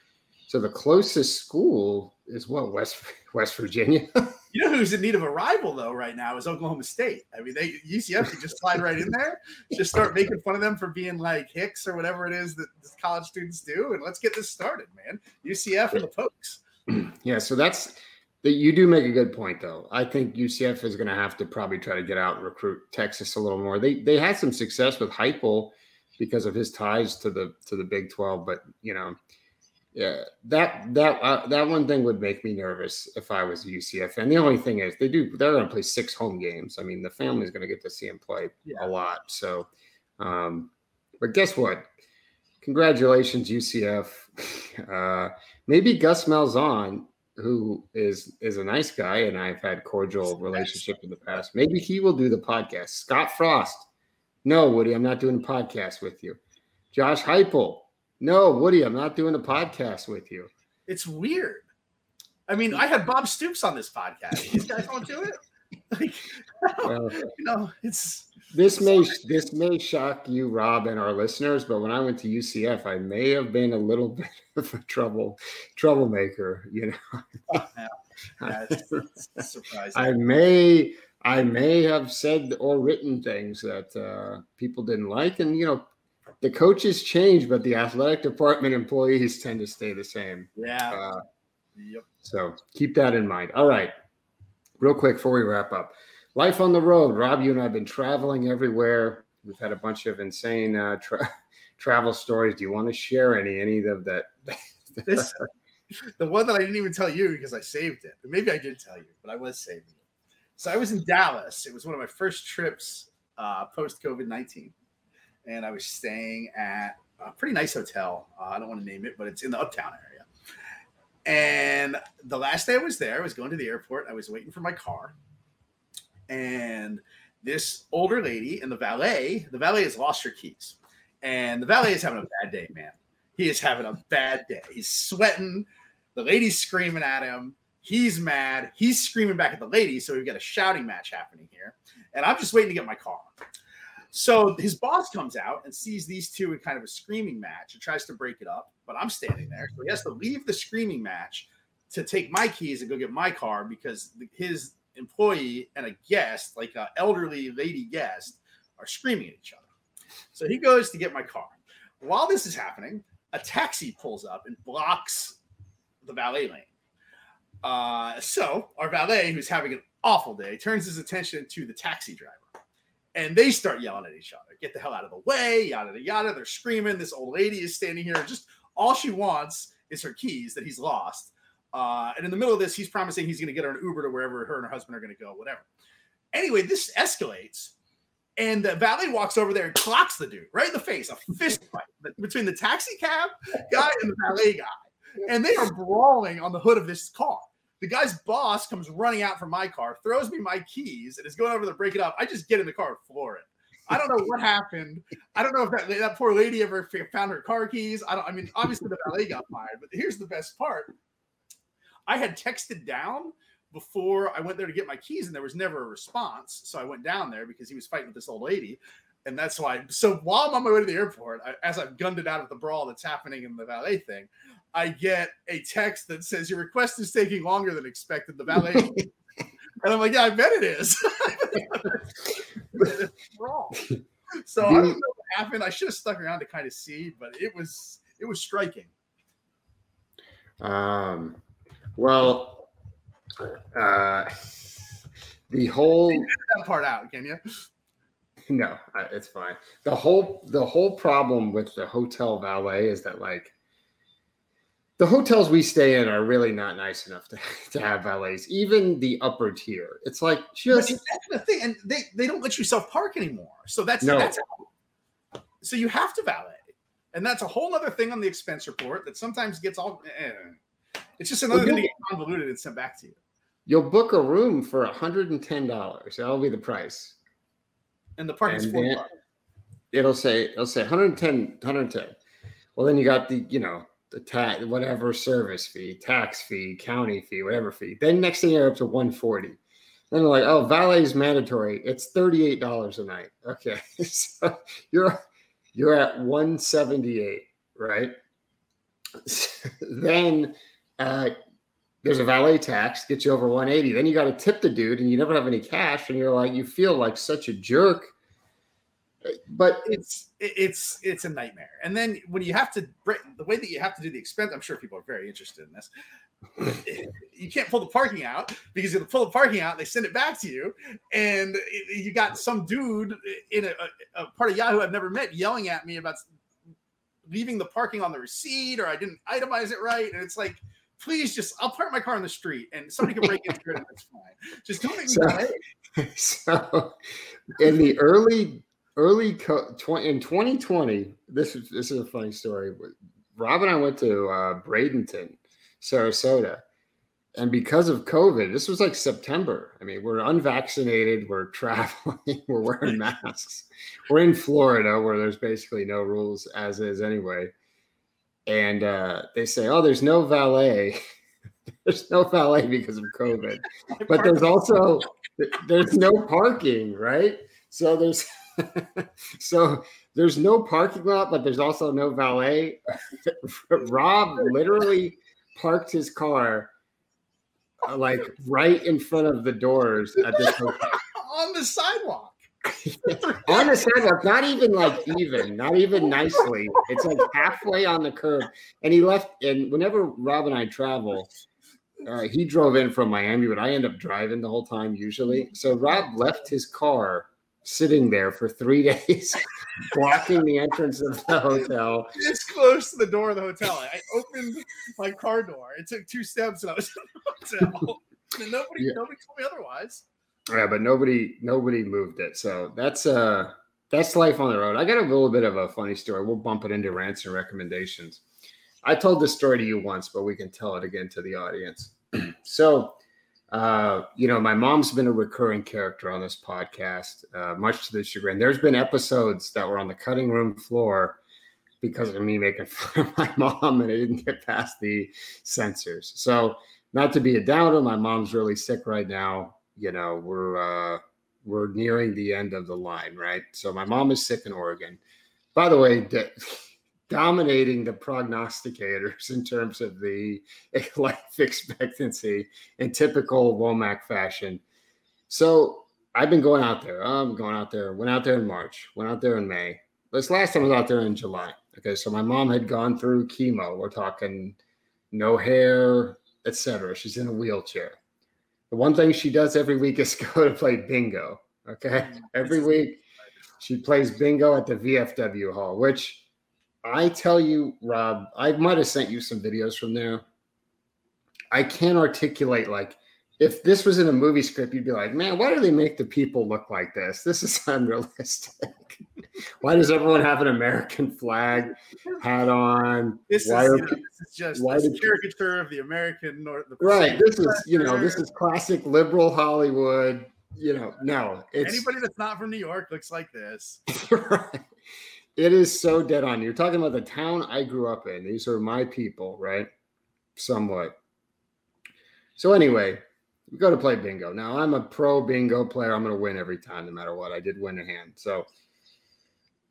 So the closest school is what West West Virginia. you know who's in need of a rival though right now is Oklahoma State. I mean, they UCF could just slide right in there, just start making fun of them for being like Hicks or whatever it is that college students do, and let's get this started, man. UCF and the Pokes. yeah, so that's that you do make a good point though. I think UCF is going to have to probably try to get out and recruit Texas a little more. They they had some success with Heupel because of his ties to the to the Big 12, but you know, yeah, that that uh, that one thing would make me nervous if I was UCF. And the only thing is, they do they're going to play six home games. I mean, the family's going to get to see him play yeah. a lot. So, um, but guess what? Congratulations, UCF. Uh, maybe Gus Malzahn, who is is a nice guy, and I've had cordial relationship in the past. Maybe he will do the podcast. Scott Frost, no, Woody, I'm not doing a podcast with you. Josh Heupel, no, Woody, I'm not doing a podcast with you. It's weird. I mean, I had Bob Stoops on this podcast. These guys don't do it. Like, well, you know, it's this may this may shock you, Rob, and our listeners, but when I went to UCF, I may have been a little bit of a trouble troublemaker. You know, oh, yeah. Yeah, surprising. I may I may have said or written things that uh, people didn't like, and you know, the coaches change, but the athletic department employees tend to stay the same. Yeah. Uh, yep. So keep that in mind. All right, real quick before we wrap up life on the road. Rob, you and I have been traveling everywhere. We've had a bunch of insane uh, tra- travel stories. Do you want to share any any of that? this, the one that I didn't even tell you because I saved it. Maybe I did tell you, but I was saving it. So I was in Dallas. It was one of my first trips uh, post COVID nineteen, and I was staying at a pretty nice hotel. Uh, I don't want to name it, but it's in the Uptown area. And the last day I was there, I was going to the airport. I was waiting for my car, and this older lady and the valet, the valet has lost her keys, and the valet is having a bad day, man. He is having a bad day. He's sweating. The lady's screaming at him. He's mad. He's screaming back at the lady. So we've got a shouting match happening here. And I'm just waiting to get my car. So his boss comes out and sees these two in kind of a screaming match and tries to break it up. But I'm standing there. So he has to leave the screaming match to take my keys and go get my car because his employee and a guest, like an elderly lady guest, are screaming at each other. So he goes to get my car. While this is happening, a taxi pulls up and blocks the valet lane. Uh, so our valet, who's having an awful day, turns his attention to the taxi driver. And they start yelling at each other, get the hell out of the way, yada, yada. They're screaming. This old lady is standing here. Just all she wants is her keys that he's lost. Uh, and in the middle of this, he's promising he's going to get her an Uber to wherever her and her husband are going to go, whatever. Anyway, this escalates. And the valet walks over there and clocks the dude right in the face, a fist fight between the taxi cab guy and the valet guy. And they are brawling on the hood of this car. The guy's boss comes running out from my car, throws me my keys, and is going over to break it up. I just get in the car floor it. I don't know what happened. I don't know if that, that poor lady ever found her car keys. I don't. I mean, obviously the valet got fired, but here's the best part. I had texted down before I went there to get my keys, and there was never a response. So I went down there because he was fighting with this old lady, and that's why. So while I'm on my way to the airport, I, as I've gunned it out of the brawl that's happening in the valet thing, I get a text that says your request is taking longer than expected. The valet, and I'm like, yeah, I bet it is. wrong. So I don't know what happened. I should have stuck around to kind of see, but it was it was striking. Um, well, uh, the whole that part out, can you? No, it's fine. The whole the whole problem with the hotel valet is that like the hotels we stay in are really not nice enough to, to have valets, even the upper tier. It's like just that's the thing, and they, they don't let you self park anymore. So that's No. that's so you have to valet, and that's a whole other thing on the expense report that sometimes gets all. eh. It's just another Well, thing to get convoluted and sent back to you. you'll book a room for $110. That'll be the price. And the parking And forty. It'll say it'll say 110 110. Well, then you got the, you know, the tax whatever service fee, tax fee, county fee, whatever fee. Then next thing you're up to 140. Then they're like, oh, valet is mandatory. It's $38 a night. Okay. so you're you're at 178, right? then uh there's a valet tax, gets you over 180. Then you got to tip the dude, and you never have any cash, and you're like, you feel like such a jerk. But it's it's it's a nightmare. And then when you have to the way that you have to do the expense, I'm sure people are very interested in this. you can't pull the parking out because you pull the parking out, they send it back to you, and you got some dude in a, a, a part of Yahoo I've never met yelling at me about leaving the parking on the receipt or I didn't itemize it right, and it's like. Please just, I'll park my car on the street and somebody can break into it and it's fine. Just don't make me So- so in the early early co- tw- in 2020 this is this is a funny story. Rob and i went to uh, bradenton sarasota and because of covid this was like september. I mean we're unvaccinated we're traveling we're wearing masks. We're in florida where there's basically no rules as is anyway and uh, they say oh there's no valet there's no valet because of covid but there's also there's no parking, right? So there's so there's no parking lot, but there's also no valet. Rob literally parked his car uh, like right in front of the doors at this hotel. on the sidewalk. on the sidewalk, not even like even, not even nicely. It's like halfway on the curb. And he left. And whenever Rob and I travel, uh, he drove in from Miami, but I end up driving the whole time usually. So Rob left his car sitting there for three days, blocking the entrance of the hotel. this close to the door of the hotel. I opened my car door. It took two steps and I was in the hotel. And nobody, Yeah. nobody told me otherwise. Yeah, but nobody nobody moved it. So that's uh that's life on the road. I got a little bit of a funny story. We'll bump it into rants and recommendations. I told this story to you once, but we can tell it again to the audience. so, uh, you know, my mom's been a recurring character on this podcast, uh, much to the chagrin. There's been episodes that were on the cutting room floor because of me making fun of my mom and I didn't get past the censors. So, not to be a downer, my mom's really sick right now. You know, we're uh, we're nearing the end of the line, right? So my mom is sick in Oregon. By the way, dominating the prognosticators in terms of the life expectancy in typical Womack fashion. So I've been going out there. I'm going out there. Went out there in March. Went out there in May. This last time I was out there in July. Okay, so my mom had gone through chemo. We're talking no hair, etc. She's in a wheelchair. The one thing she does every week is go to play bingo. Okay, oh, every week she plays bingo at the VFW hall, which I tell you, Rob, I might have sent you some videos from there. I can't articulate like if this was in a movie script, you'd be like, man, why do they make the people look like this? This is unrealistic. why does everyone have an American flag hat on? This, why is, are you know, this is just why a did- caricature of the American North. The right? This is you know this is classic liberal Hollywood. You know, no, it's Anybody that's not from New York looks like this. right. It is so dead on. You're talking about the town I grew up in. These are my people, right? Somewhat. So anyway, we go to play bingo. Now I'm a pro bingo player. I'm going to win every time, no matter what. I did win a hand. So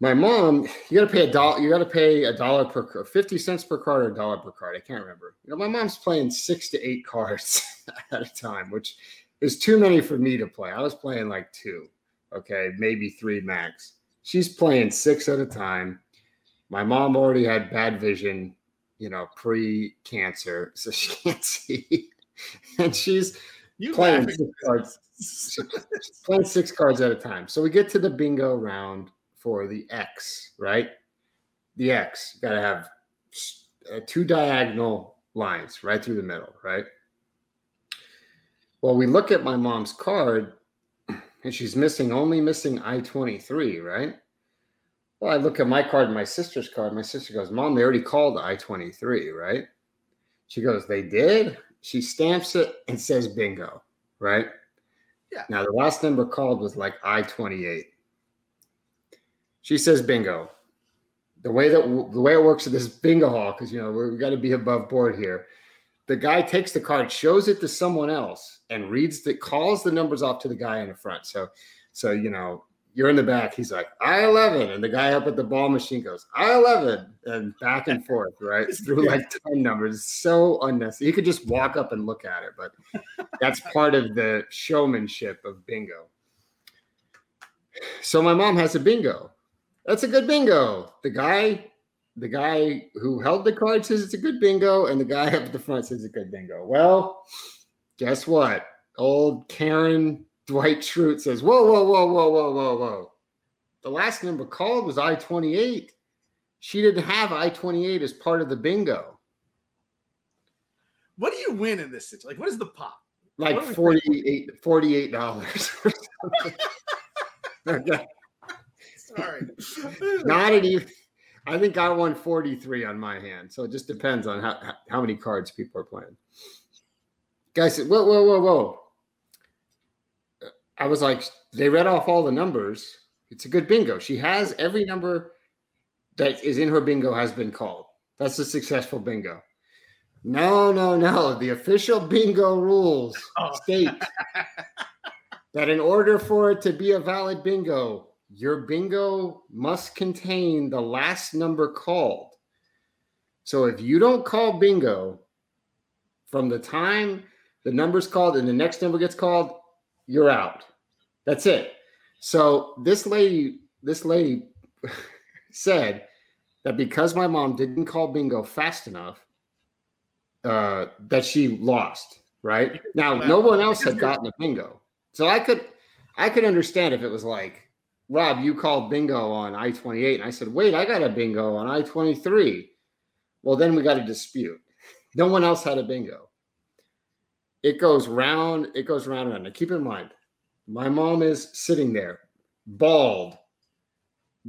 my mom, you got to pay a dollar. You got to pay a dollar per fifty cents per card or a dollar per card. I can't remember. You know, my mom's playing six to eight cards at a time, which is too many for me to play. I was playing like two, okay, maybe three max. She's playing six at a time. My mom already had bad vision, you know, pre-cancer, so she can't see, and she's You Playing six cards. playing six cards at a time. So we get to the bingo round for the X, right? The X, you got to have uh, two diagonal lines right through the middle, right? Well, we look at my mom's card and she's missing only missing I 23, right? Well, I look at my card and my sister's card. My sister goes, Mom, they already called I 23, right? She goes, They did? She stamps it and says bingo, right? Yeah. Now, the last number called was like I 28. She says bingo. The way that the way it works at this bingo hall, because you know we've got to be above board here. The guy takes the card, shows it to someone else, and reads the calls the numbers off to the guy in the front. So, so you know you're in the back. He's like I eleven, and the guy up at the ball machine goes I eleven, and back and forth, right through like ten numbers. It's so unnecessary. You could just walk up and look at it, but that's part of the showmanship of bingo. So my mom has a bingo. That's a good bingo. The guy, the guy who held the card says it's a good bingo, and the guy up at the front says it's a good bingo. Well, guess what? Old Karen Dwight Schrute says, Whoa, whoa, whoa, whoa, whoa, whoa, whoa. The last number called was I 28. She didn't have I 28 as part of the bingo. What do you win in this situation? Like, what is the pop? Like What 48 $48 okay. Sorry. Not an even. I think I won 43 on my hand. So it just depends on how, how many cards people are playing. Guys said, whoa, whoa, whoa, whoa. I was like, they read off all the numbers. It's a good bingo. She has every number that is in her bingo has been called. That's a successful bingo. No, no, no. The official bingo rules Oh. state that in order for it to be a valid bingo, your bingo must contain the last number called. So if you don't call bingo from the time the number's called and the next number gets called, you're out. That's it. So this lady, this lady said that because my mom didn't call bingo fast enough, uh, that she lost. Right now, no one else had gotten a bingo, so I could, I could understand if it was like, Rob, you called bingo on I twenty eight, and I said, wait, I got a bingo on I twenty three. Well, then we got a dispute. No one else had a bingo. It goes round, it goes round and round. Now keep in mind, my mom is sitting there, bald,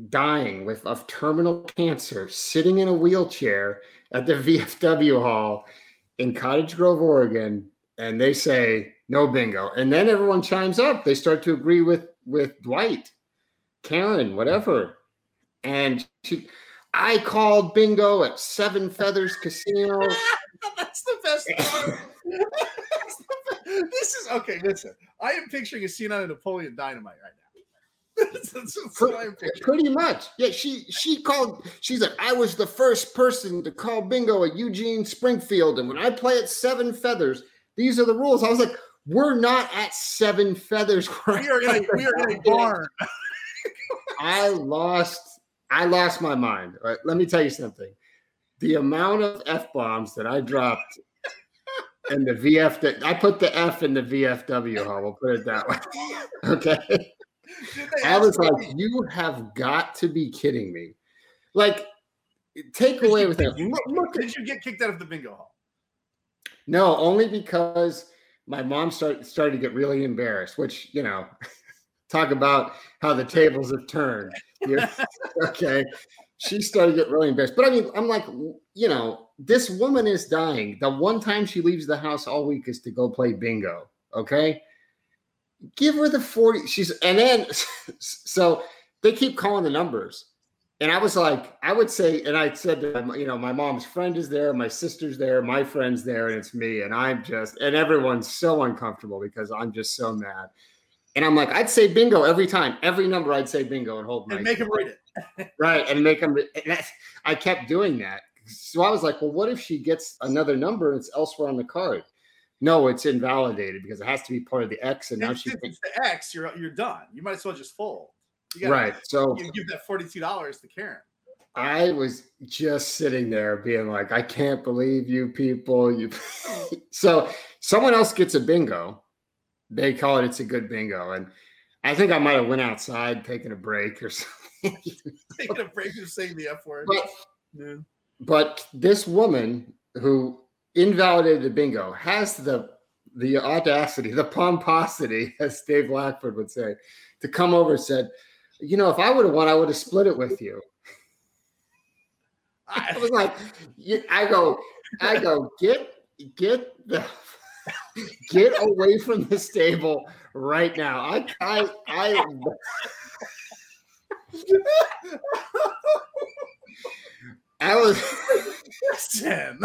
dying with of terminal cancer, sitting in a wheelchair at the VFW hall in Cottage Grove, Oregon, and they say no bingo, and then everyone chimes up. They start to agree with with Dwight, Karen, whatever, and she. I called bingo at Seven Feathers Casino. That's the best part. That's the be- this is okay. Listen, I am picturing a scene out of Napoleon Dynamite right now. that's, that's, that's what I'm picturing. Pretty much. Yeah, she she called, she's like, I was the first person to call bingo at Eugene Springfield. And when I play at seven feathers, these are the rules. I was like, we're not at seven feathers. We are in a, we are in a barn. I lost I lost my mind. All right, let me tell you something. The amount of F bombs that I dropped and the VF that I put the F in the VFW hall, we'll put it that way. Okay. I was like, you have got to be kidding me. Like, take away with that. Look, look at Did you get kicked out of the bingo hall? No, only because my mom started started to get really embarrassed, which, you know, talk about how the tables have turned. Okay. She started to get really embarrassed. But I mean, I'm like, you know, this woman is dying. The one time she leaves the house all week is to go play bingo. Okay. Give her the 40. She's and then so they keep calling the numbers. And I was like, I would say, and I said to them, you know, my mom's friend is there, my sister's there, my friend's there, and it's me. And I'm just, and everyone's so uncomfortable because I'm just so mad. And I'm like, I'd say bingo every time, every number I'd say bingo and hold my And make him read it. right and make them. And that's, I kept doing that. So I was like, well, what if she gets another number and it's elsewhere on the card? No, it's invalidated because it has to be part of the X, and now If she if thinks the X, you're you're done. You might as well just fold. You gotta, right. So You give that forty two dollars to Karen. I was just sitting there being like, I can't believe you people. You so someone else gets a bingo. They call it it's a good bingo. And I think I might have went outside taking a break or something. Taking a break from saying the F word. but Yeah. but this woman who invalidated the bingo has the the audacity, the pomposity, as Dave Lackford would say, to come over and said, you know, if I would have won, I would have split it with you. I I, was like, I go, I go, get get the get away from this table right now. I I I I was listen.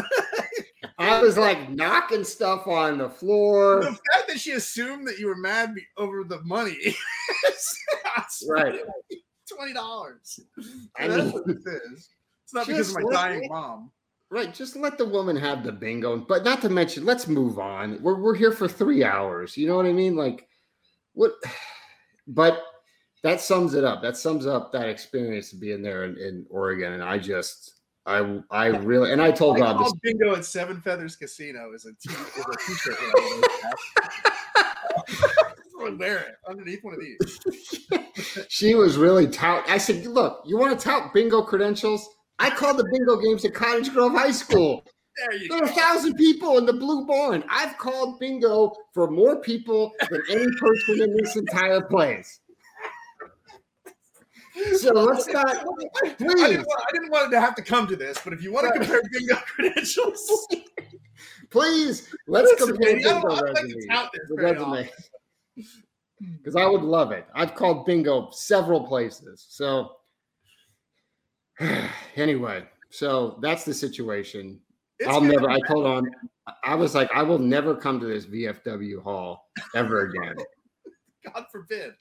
I was like knocking stuff on the floor. the fact that she assumed that you were mad over the money. Right. Twenty dollars. I That's mean- what it is. It's not because of my dying mom. Right, just let the woman have the bingo, but not to mention, let's move on. We're we're here for three hours. You know what I mean? Like, what? But that sums it up. That sums up that experience of being there in, in Oregon. And I just, I, I really, and I told I Rob this. bingo at Seven Feathers Casino is a t- is a t-shirt. wear it underneath one of these. She was really tout. I said, look, you want to tout bingo credentials? I called the bingo games at Cottage Grove High School. There you There go. are a thousand people in the Blue Barn. I've called bingo for more people than any person in this entire place. So let's not, I please, didn't, want, I didn't want it to have to come to this, but if you want to compare bingo credentials, please, let's Listen, compare man, bingo resumes. tout this the very resume. Because I would love it. I've called bingo several places. So anyway, so that's the situation. it's I'll never. I told on. I was like, I will never come to this VFW hall ever again. God forbid.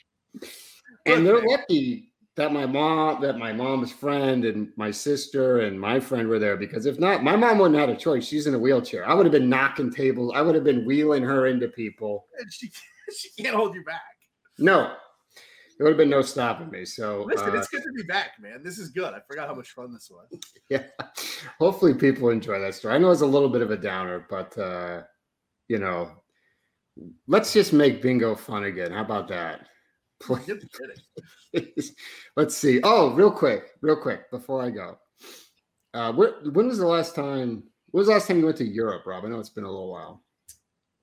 and they're lucky that my mom, that my mom's friend, and my sister and my friend were there because if not, my mom wouldn't have had a choice. She's in a wheelchair. I would have been knocking tables. I would have been wheeling her into people. and she she can't hold you back. No, there would have been no stopping me. So Listen, uh, it's good to be back, man. This is good. I forgot how much fun this was. yeah, hopefully people enjoy that story. I know it's a little bit of a downer, but uh, you know, let's just make bingo fun again. How about that? Please. You're kidding. Please. Let's see. Oh, real quick, real quick before I go. Uh, wh- when was the last time? When was the last time you went to Europe, Rob? I know it's been a little while.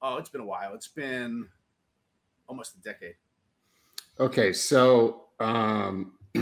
Oh, it's been a while. It's been almost a decade. Okay, so um,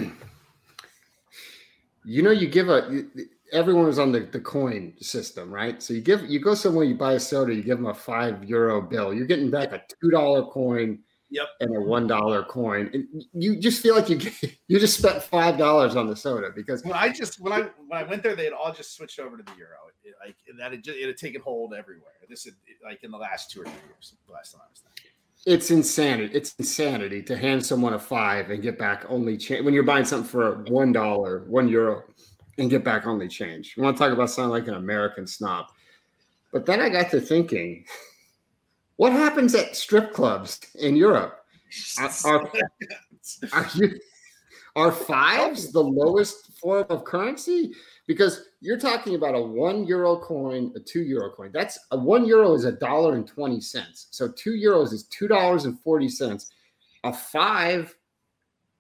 you know, you give a everyone was on the, the coin system, right? So you give you go somewhere, you buy a soda, you give them a five euro bill, you're getting back a two dollar coin, Yep. and a one dollar coin, and you just feel like you you just spent five dollars on the soda because When I just when I when I went there, they had all just switched over to the euro. It, like that, had just, it had taken hold everywhere. This had like in the last two or three years. The last time I was there. It's insanity. It's insanity to hand someone a five and get back only change when you're buying something for one dollar, one euro, and get back only change. You want to talk about sounding like an American snob? But then I got to thinking, what happens at strip clubs in Europe? Are, are, you are fives the lowest form of currency? Because you're talking about a one euro coin, a two euro coin. That's a one euro is a dollar and twenty cents. So two euros is two dollars and forty cents. A five,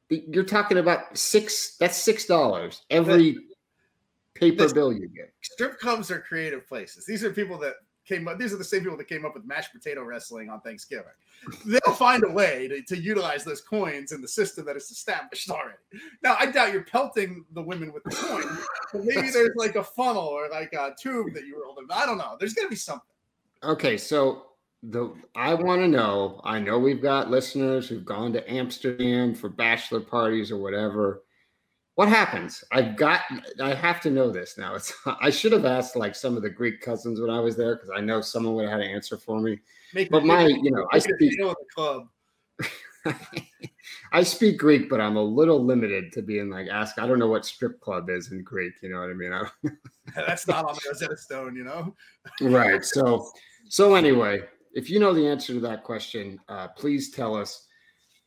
you're talking about six. That's six dollars every paper bill you get. strip clubs are creative places. These are people that came up. These are the same people that came up with mashed potato wrestling on Thanksgiving. They'll find a way to, to utilize those coins in the system that is established already. Now, I doubt you're pelting the women with the coin, but maybe there's like a funnel or like a tube that you roll them. I don't know. There's gonna be something. Okay, so the I want to know. I know we've got listeners who've gone to Amsterdam for bachelor parties or whatever. What happens? I've got. I have to know this now. It's. I should have asked like some of the Greek cousins when I was there because I know someone would have had an answer for me. Make But my, you know, I make it a speak. the club. I speak Greek, but I'm a little limited to being like ask. I don't know what strip club is in Greek. You know what I mean? I That's not on the Rosetta Stone, you know. right so so anyway if you know the answer to that question uh, please tell us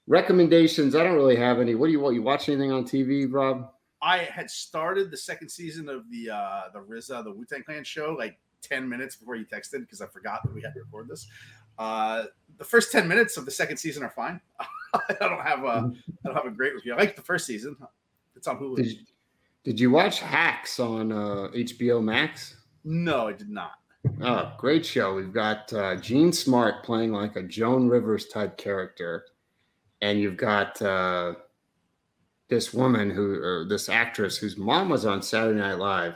recommendations i don't really have any what do you want you watch anything on tv rob I had started the second season of the uh the RZA the Wu Tang Clan show like ten minutes before you texted because I forgot that we had to record this. Uh, the first ten minutes of the second season are fine. I don't have a I don't have a great review. I like the first season. It's on Hulu. did you, did you watch hacks on uh, hbo max no, I did not. oh great show we've got uh, jean smart playing like a joan rivers type character and you've got uh, this woman who or this actress whose mom was on saturday night live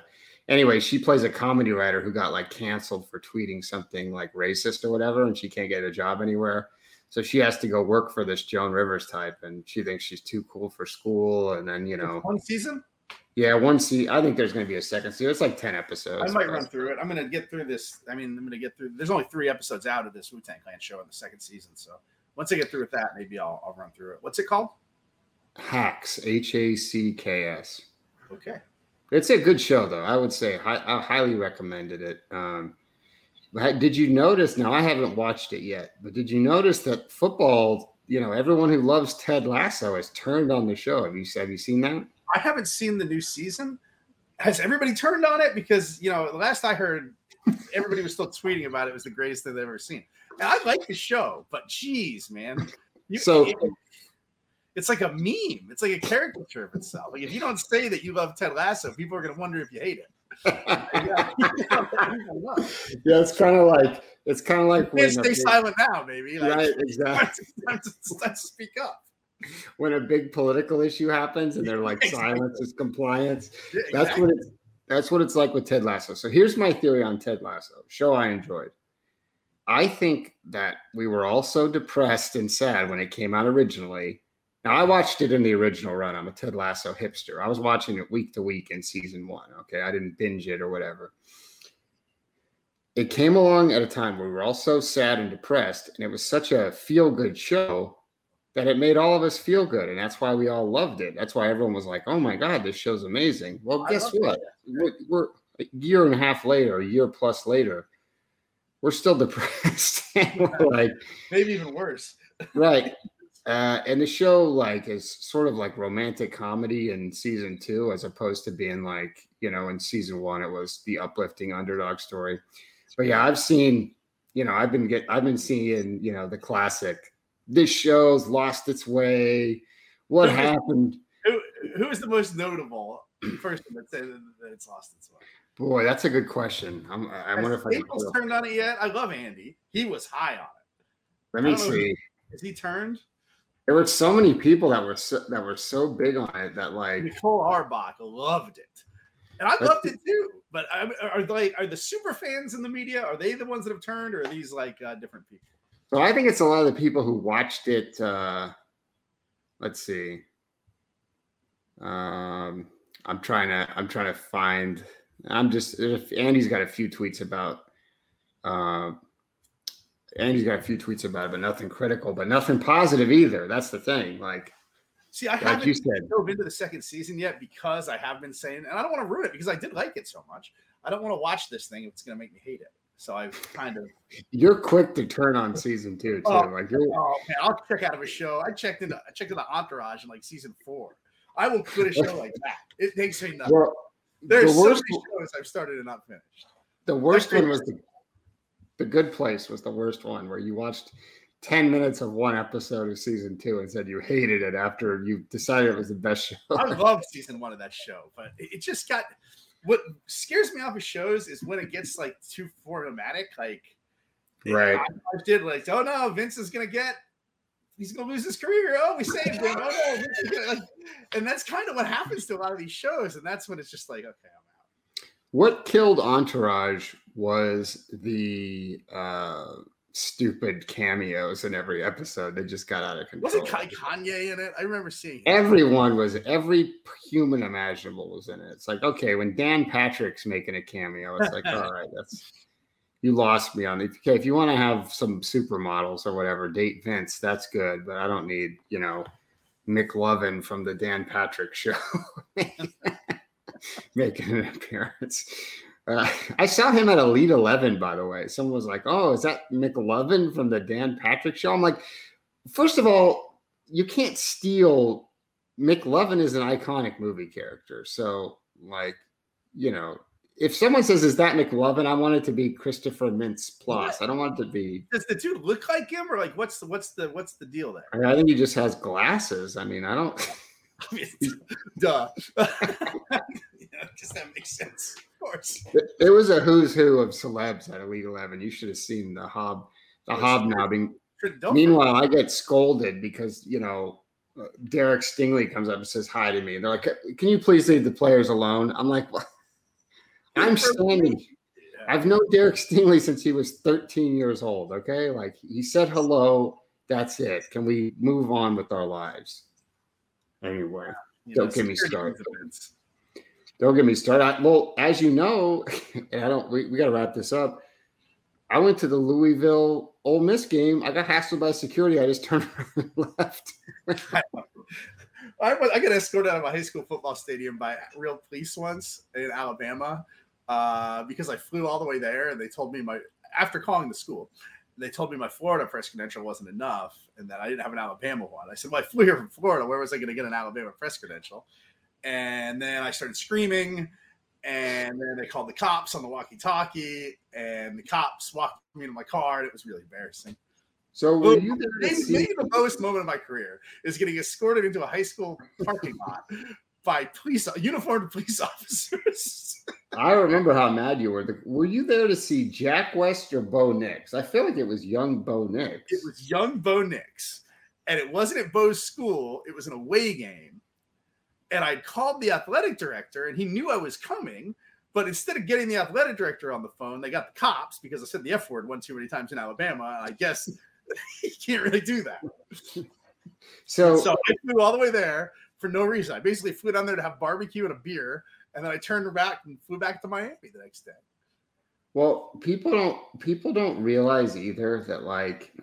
anyway, she plays a comedy writer who got like canceled for tweeting something like racist or whatever, and she can't get a job anywhere. So she has to go work for this Joan Rivers type, and she thinks she's too cool for school. And then you know, One season. yeah, one season. I think there's going to be a second season. It's like ten episodes. I might run through it. I'm gonna get through this. I mean, I'm gonna get through. There's only three episodes out of this Wu Tang Clan show in the second season, so once I get through with that, maybe I'll, I'll run through it. What's it called? Hacks, H A C K S. Okay. It's a good show, though. I would say I, I highly recommended it. Um, did you notice? Now I haven't watched it yet, but did you notice that football? You know, everyone who loves Ted Lasso has turned on the show. Have you have you seen that? I haven't seen the new season. Has everybody turned on it? Because you know, the last I heard, everybody was still tweeting about it. It was the greatest thing they've ever seen. I like the show, but geez, man, you, So- it- it's like a meme. It's like a caricature of itself. Like if you don't say that you love Ted Lasso, people are going to wonder if you hate it. Yeah. Yeah, it's kind of like it's kind of like when stay big- silent now, baby. Like, right, exactly. it's time to, it's time speak up. When a big political issue happens and they're like Exactly. silence is compliance. Yeah, That's what it's that's what it's like with Ted Lasso. So here's my theory on Ted Lasso. Show I enjoyed. I think that we were all so depressed and sad when it came out originally. Now I watched it in the original run. I'm a Ted Lasso hipster. I was watching it week to week in season one. Okay. I didn't binge it or whatever. It came along at a time where we were all so sad and depressed, and it was such a feel-good show that it made all of us feel good. And that's why we all loved it. That's why everyone was like, oh my God, this show's amazing. Well, guess what? We're, we're a year and a half later, a year plus later, we're still depressed. and we're like, Maybe even worse. right. Uh, and the show like is sort of like romantic comedy in season two, as opposed to being like, you know, in season one, it was the uplifting underdog story. But yeah, I've seen, you know, I've been get I've been seeing, you know, the classic, this show's lost its way. What happened? Who who is the most notable person that said that it's lost its way? Boy, that's a good question. I'm, I wonder if I can. Staples turned on it yet? I love Andy. He was high on it. Let me see. Is he turned? There were so many people that were so, that were so big on it that like Nicole Auerbach loved it. And I loved it too. But I, are like are the super fans in the media? Are they the ones that have turned, or are these like uh, different people? So I think it's a lot of the people who watched it. Uh, let's see. Um, I'm trying to. I'm trying to find. I'm just. If Andy's got a few tweets about. Uh, Andy's got a few tweets about it, but nothing critical, but nothing positive either. That's the thing. Like, See, I like haven't you said, dove into the second season yet because I have been saying, and I don't want to ruin it because I did like it so much. I don't want to watch this thing; if it's going to make me hate it. So I've kind of, you're quick to turn on season two too. Oh, like you're. oh man, I'll check out of a show. I checked into, I checked into Entourage in like season four. I will quit a show like that. It takes me nothing. Well, There's the so worst. many shows I've started and not finished. The worst one was the, the Good Place was the worst one where you watched 10 minutes of one episode of season two and said you hated it after you decided it was the best show. I love season one of that show, but it it just got what scares me off of shows is when it gets like too formulaic. Like, Right. I, I did like, oh no, Vince is gonna get, he's gonna lose his career. Oh, we saved him. Oh no, Vince is gonna, like, and that's kind of what happens to a lot of these shows, and that's when it's just like, okay, I'm out. What killed Entourage was the uh, stupid cameos in every episode. They just got out of control. Wasn't Kai Kanye in it? I remember seeing. Him. Everyone was, every human imaginable was in it. It's like, okay, when Dan Patrick's making a cameo, it's like, all right, that's, you lost me on it. Okay, if you want to have some supermodels or whatever, date Vince, that's good, but I don't need, you know, McLovin from the Dan Patrick show making an appearance. Uh, I saw him at Elite 11, by the way. Someone was like, oh, is that McLovin from the Dan Patrick show? I'm like, first of all, you can't steal McLovin is an iconic movie character. So, like, you know, if someone says, Is that McLovin? I want it to be Christopher Mintz-Plasse. I don't want it to be Does the dude look like him, or like what's the what's the what's the deal there? I, mean, I think he just has glasses. I mean, I don't I mean, duh. yeah, does that make sense? Of course. there was a who's who of celebs at Elite 11. You should have seen the hob the hobnobbing. Meanwhile, I get scolded because, you know, uh, Derek Stingley comes up and says hi to me. and They're like, Can you please leave the players alone? I'm like, what? I'm standing. I've known Derek Stingley since he was 13 years old. Okay. Like he said hello. That's it. Can we move on with our lives? Anyway, You don't get me started. reasons. don't get me started. I, well, as you know, and I don't, we, we got to wrap this up. I went to the Louisville Ole Miss game. I got hassled by security. I just turned around and left. I, was- I got escorted out of my high school football stadium by real police once in Alabama uh, because I flew all the way there, and they told me my after calling the school, they told me my Florida press credential wasn't enough, and that I didn't have an Alabama one. I said, "Well, I flew here from Florida. Where was I going to get an Alabama press credential?" And then I started screaming, and then they called the cops on the walkie-talkie, and the cops walked me to my car, and it was really embarrassing. So were you there Maybe, see? maybe the lowest moment of my career is getting escorted into a high school parking lot by police uniformed police officers. I remember how mad you were. Were you there to see Jack West or Bo Nix? I feel like it was young Bo Nix. It was young Bo Nix, and it wasn't at Bo's school. It was an away game, and I called the athletic director, and he knew I was coming. But instead of getting the athletic director on the phone, they got the cops because I said the F word one too many times in Alabama. I guess you can't really do that. So, So I flew all the way there for no reason. I basically flew down there to have barbecue and a beer, and then I turned back and flew back to Miami the next day. well, people don't people don't realize either that like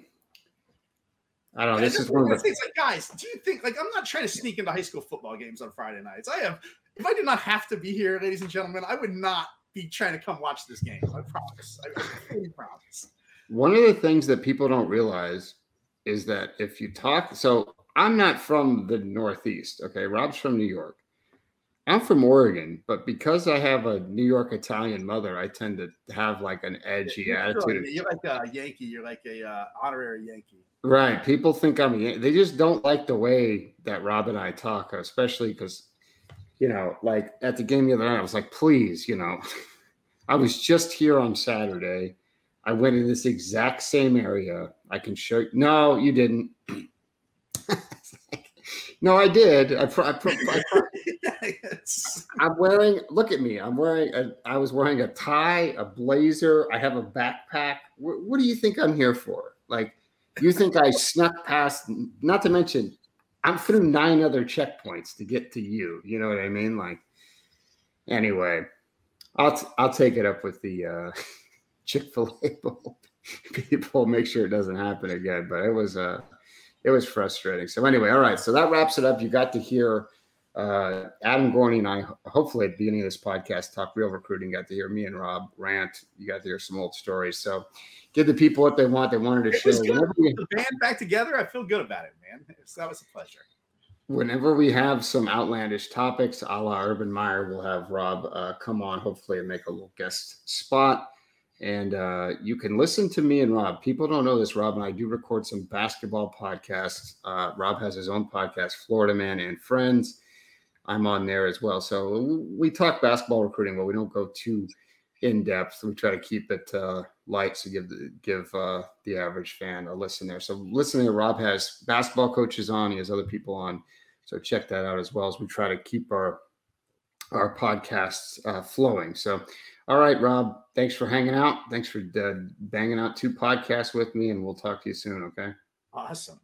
I don't know. And This is one of the things like, guys, do you think like I'm not trying to sneak into high school football games on Friday nights? I have. If I did not have to be here, ladies and gentlemen, I would not be trying to come watch this game. I promise. I, I promise. one of the things that people don't realize is that if you talk so I'm not from the Northeast, okay? Rob's from New York. I'm from Oregon, but because I have a New York Italian mother, I tend to have like an edgy You're attitude. you're like a Yankee. You're like a uh, honorary Yankee. Right. People think I'm, a- they just don't like the way that Rob and I talk, especially because, you know, like at the game the other night, I was like, please, you know, I was just here on Saturday. I went in this exact same area. I can show you. No, you didn't. no, I did. I, I, I, Yes. I'm wearing. Look at me. I'm wearing. A, I was wearing a tie, a blazer. I have a backpack. What, what do you think I'm here for? Like, you think I snuck past? Not to mention, I'm through nine other checkpoints to get to you. You know what I mean? Like, anyway, I'll t- I'll take it up with the uh, Chick Fil A people. Make sure it doesn't happen again. But it was uh, it was frustrating. So anyway, all right. So that wraps it up. You got to hear uh, Adam Gorney and I, hopefully at the beginning of this podcast, talk real recruiting. Got to hear me and Rob rant. You got to hear some old stories. So give the people what they want. They wanted to It show. was good. Whenever we, The band back together. I feel good about it, man. It's- that was a pleasure. whenever we have some outlandish topics, a la Urban Meyer, we'll have Rob uh, come on, hopefully, and make a little guest spot. And uh, you can listen to me and Rob. People don't know this. Rob and I do record some basketball podcasts. Uh, Rob has his own podcast, Florida Man and Friends. I'm on there as well. So we talk basketball recruiting, but we don't go too in depth. We try to keep it uh, light to give the, give uh, the average fan a listen there. So listening to Rob has basketball coaches on. He has other people on. So check that out as well as we try to keep our our podcasts uh, flowing. So, all right, Rob, thanks for hanging out. Thanks for uh, banging out two podcasts with me, and we'll talk to you soon. Okay. Awesome.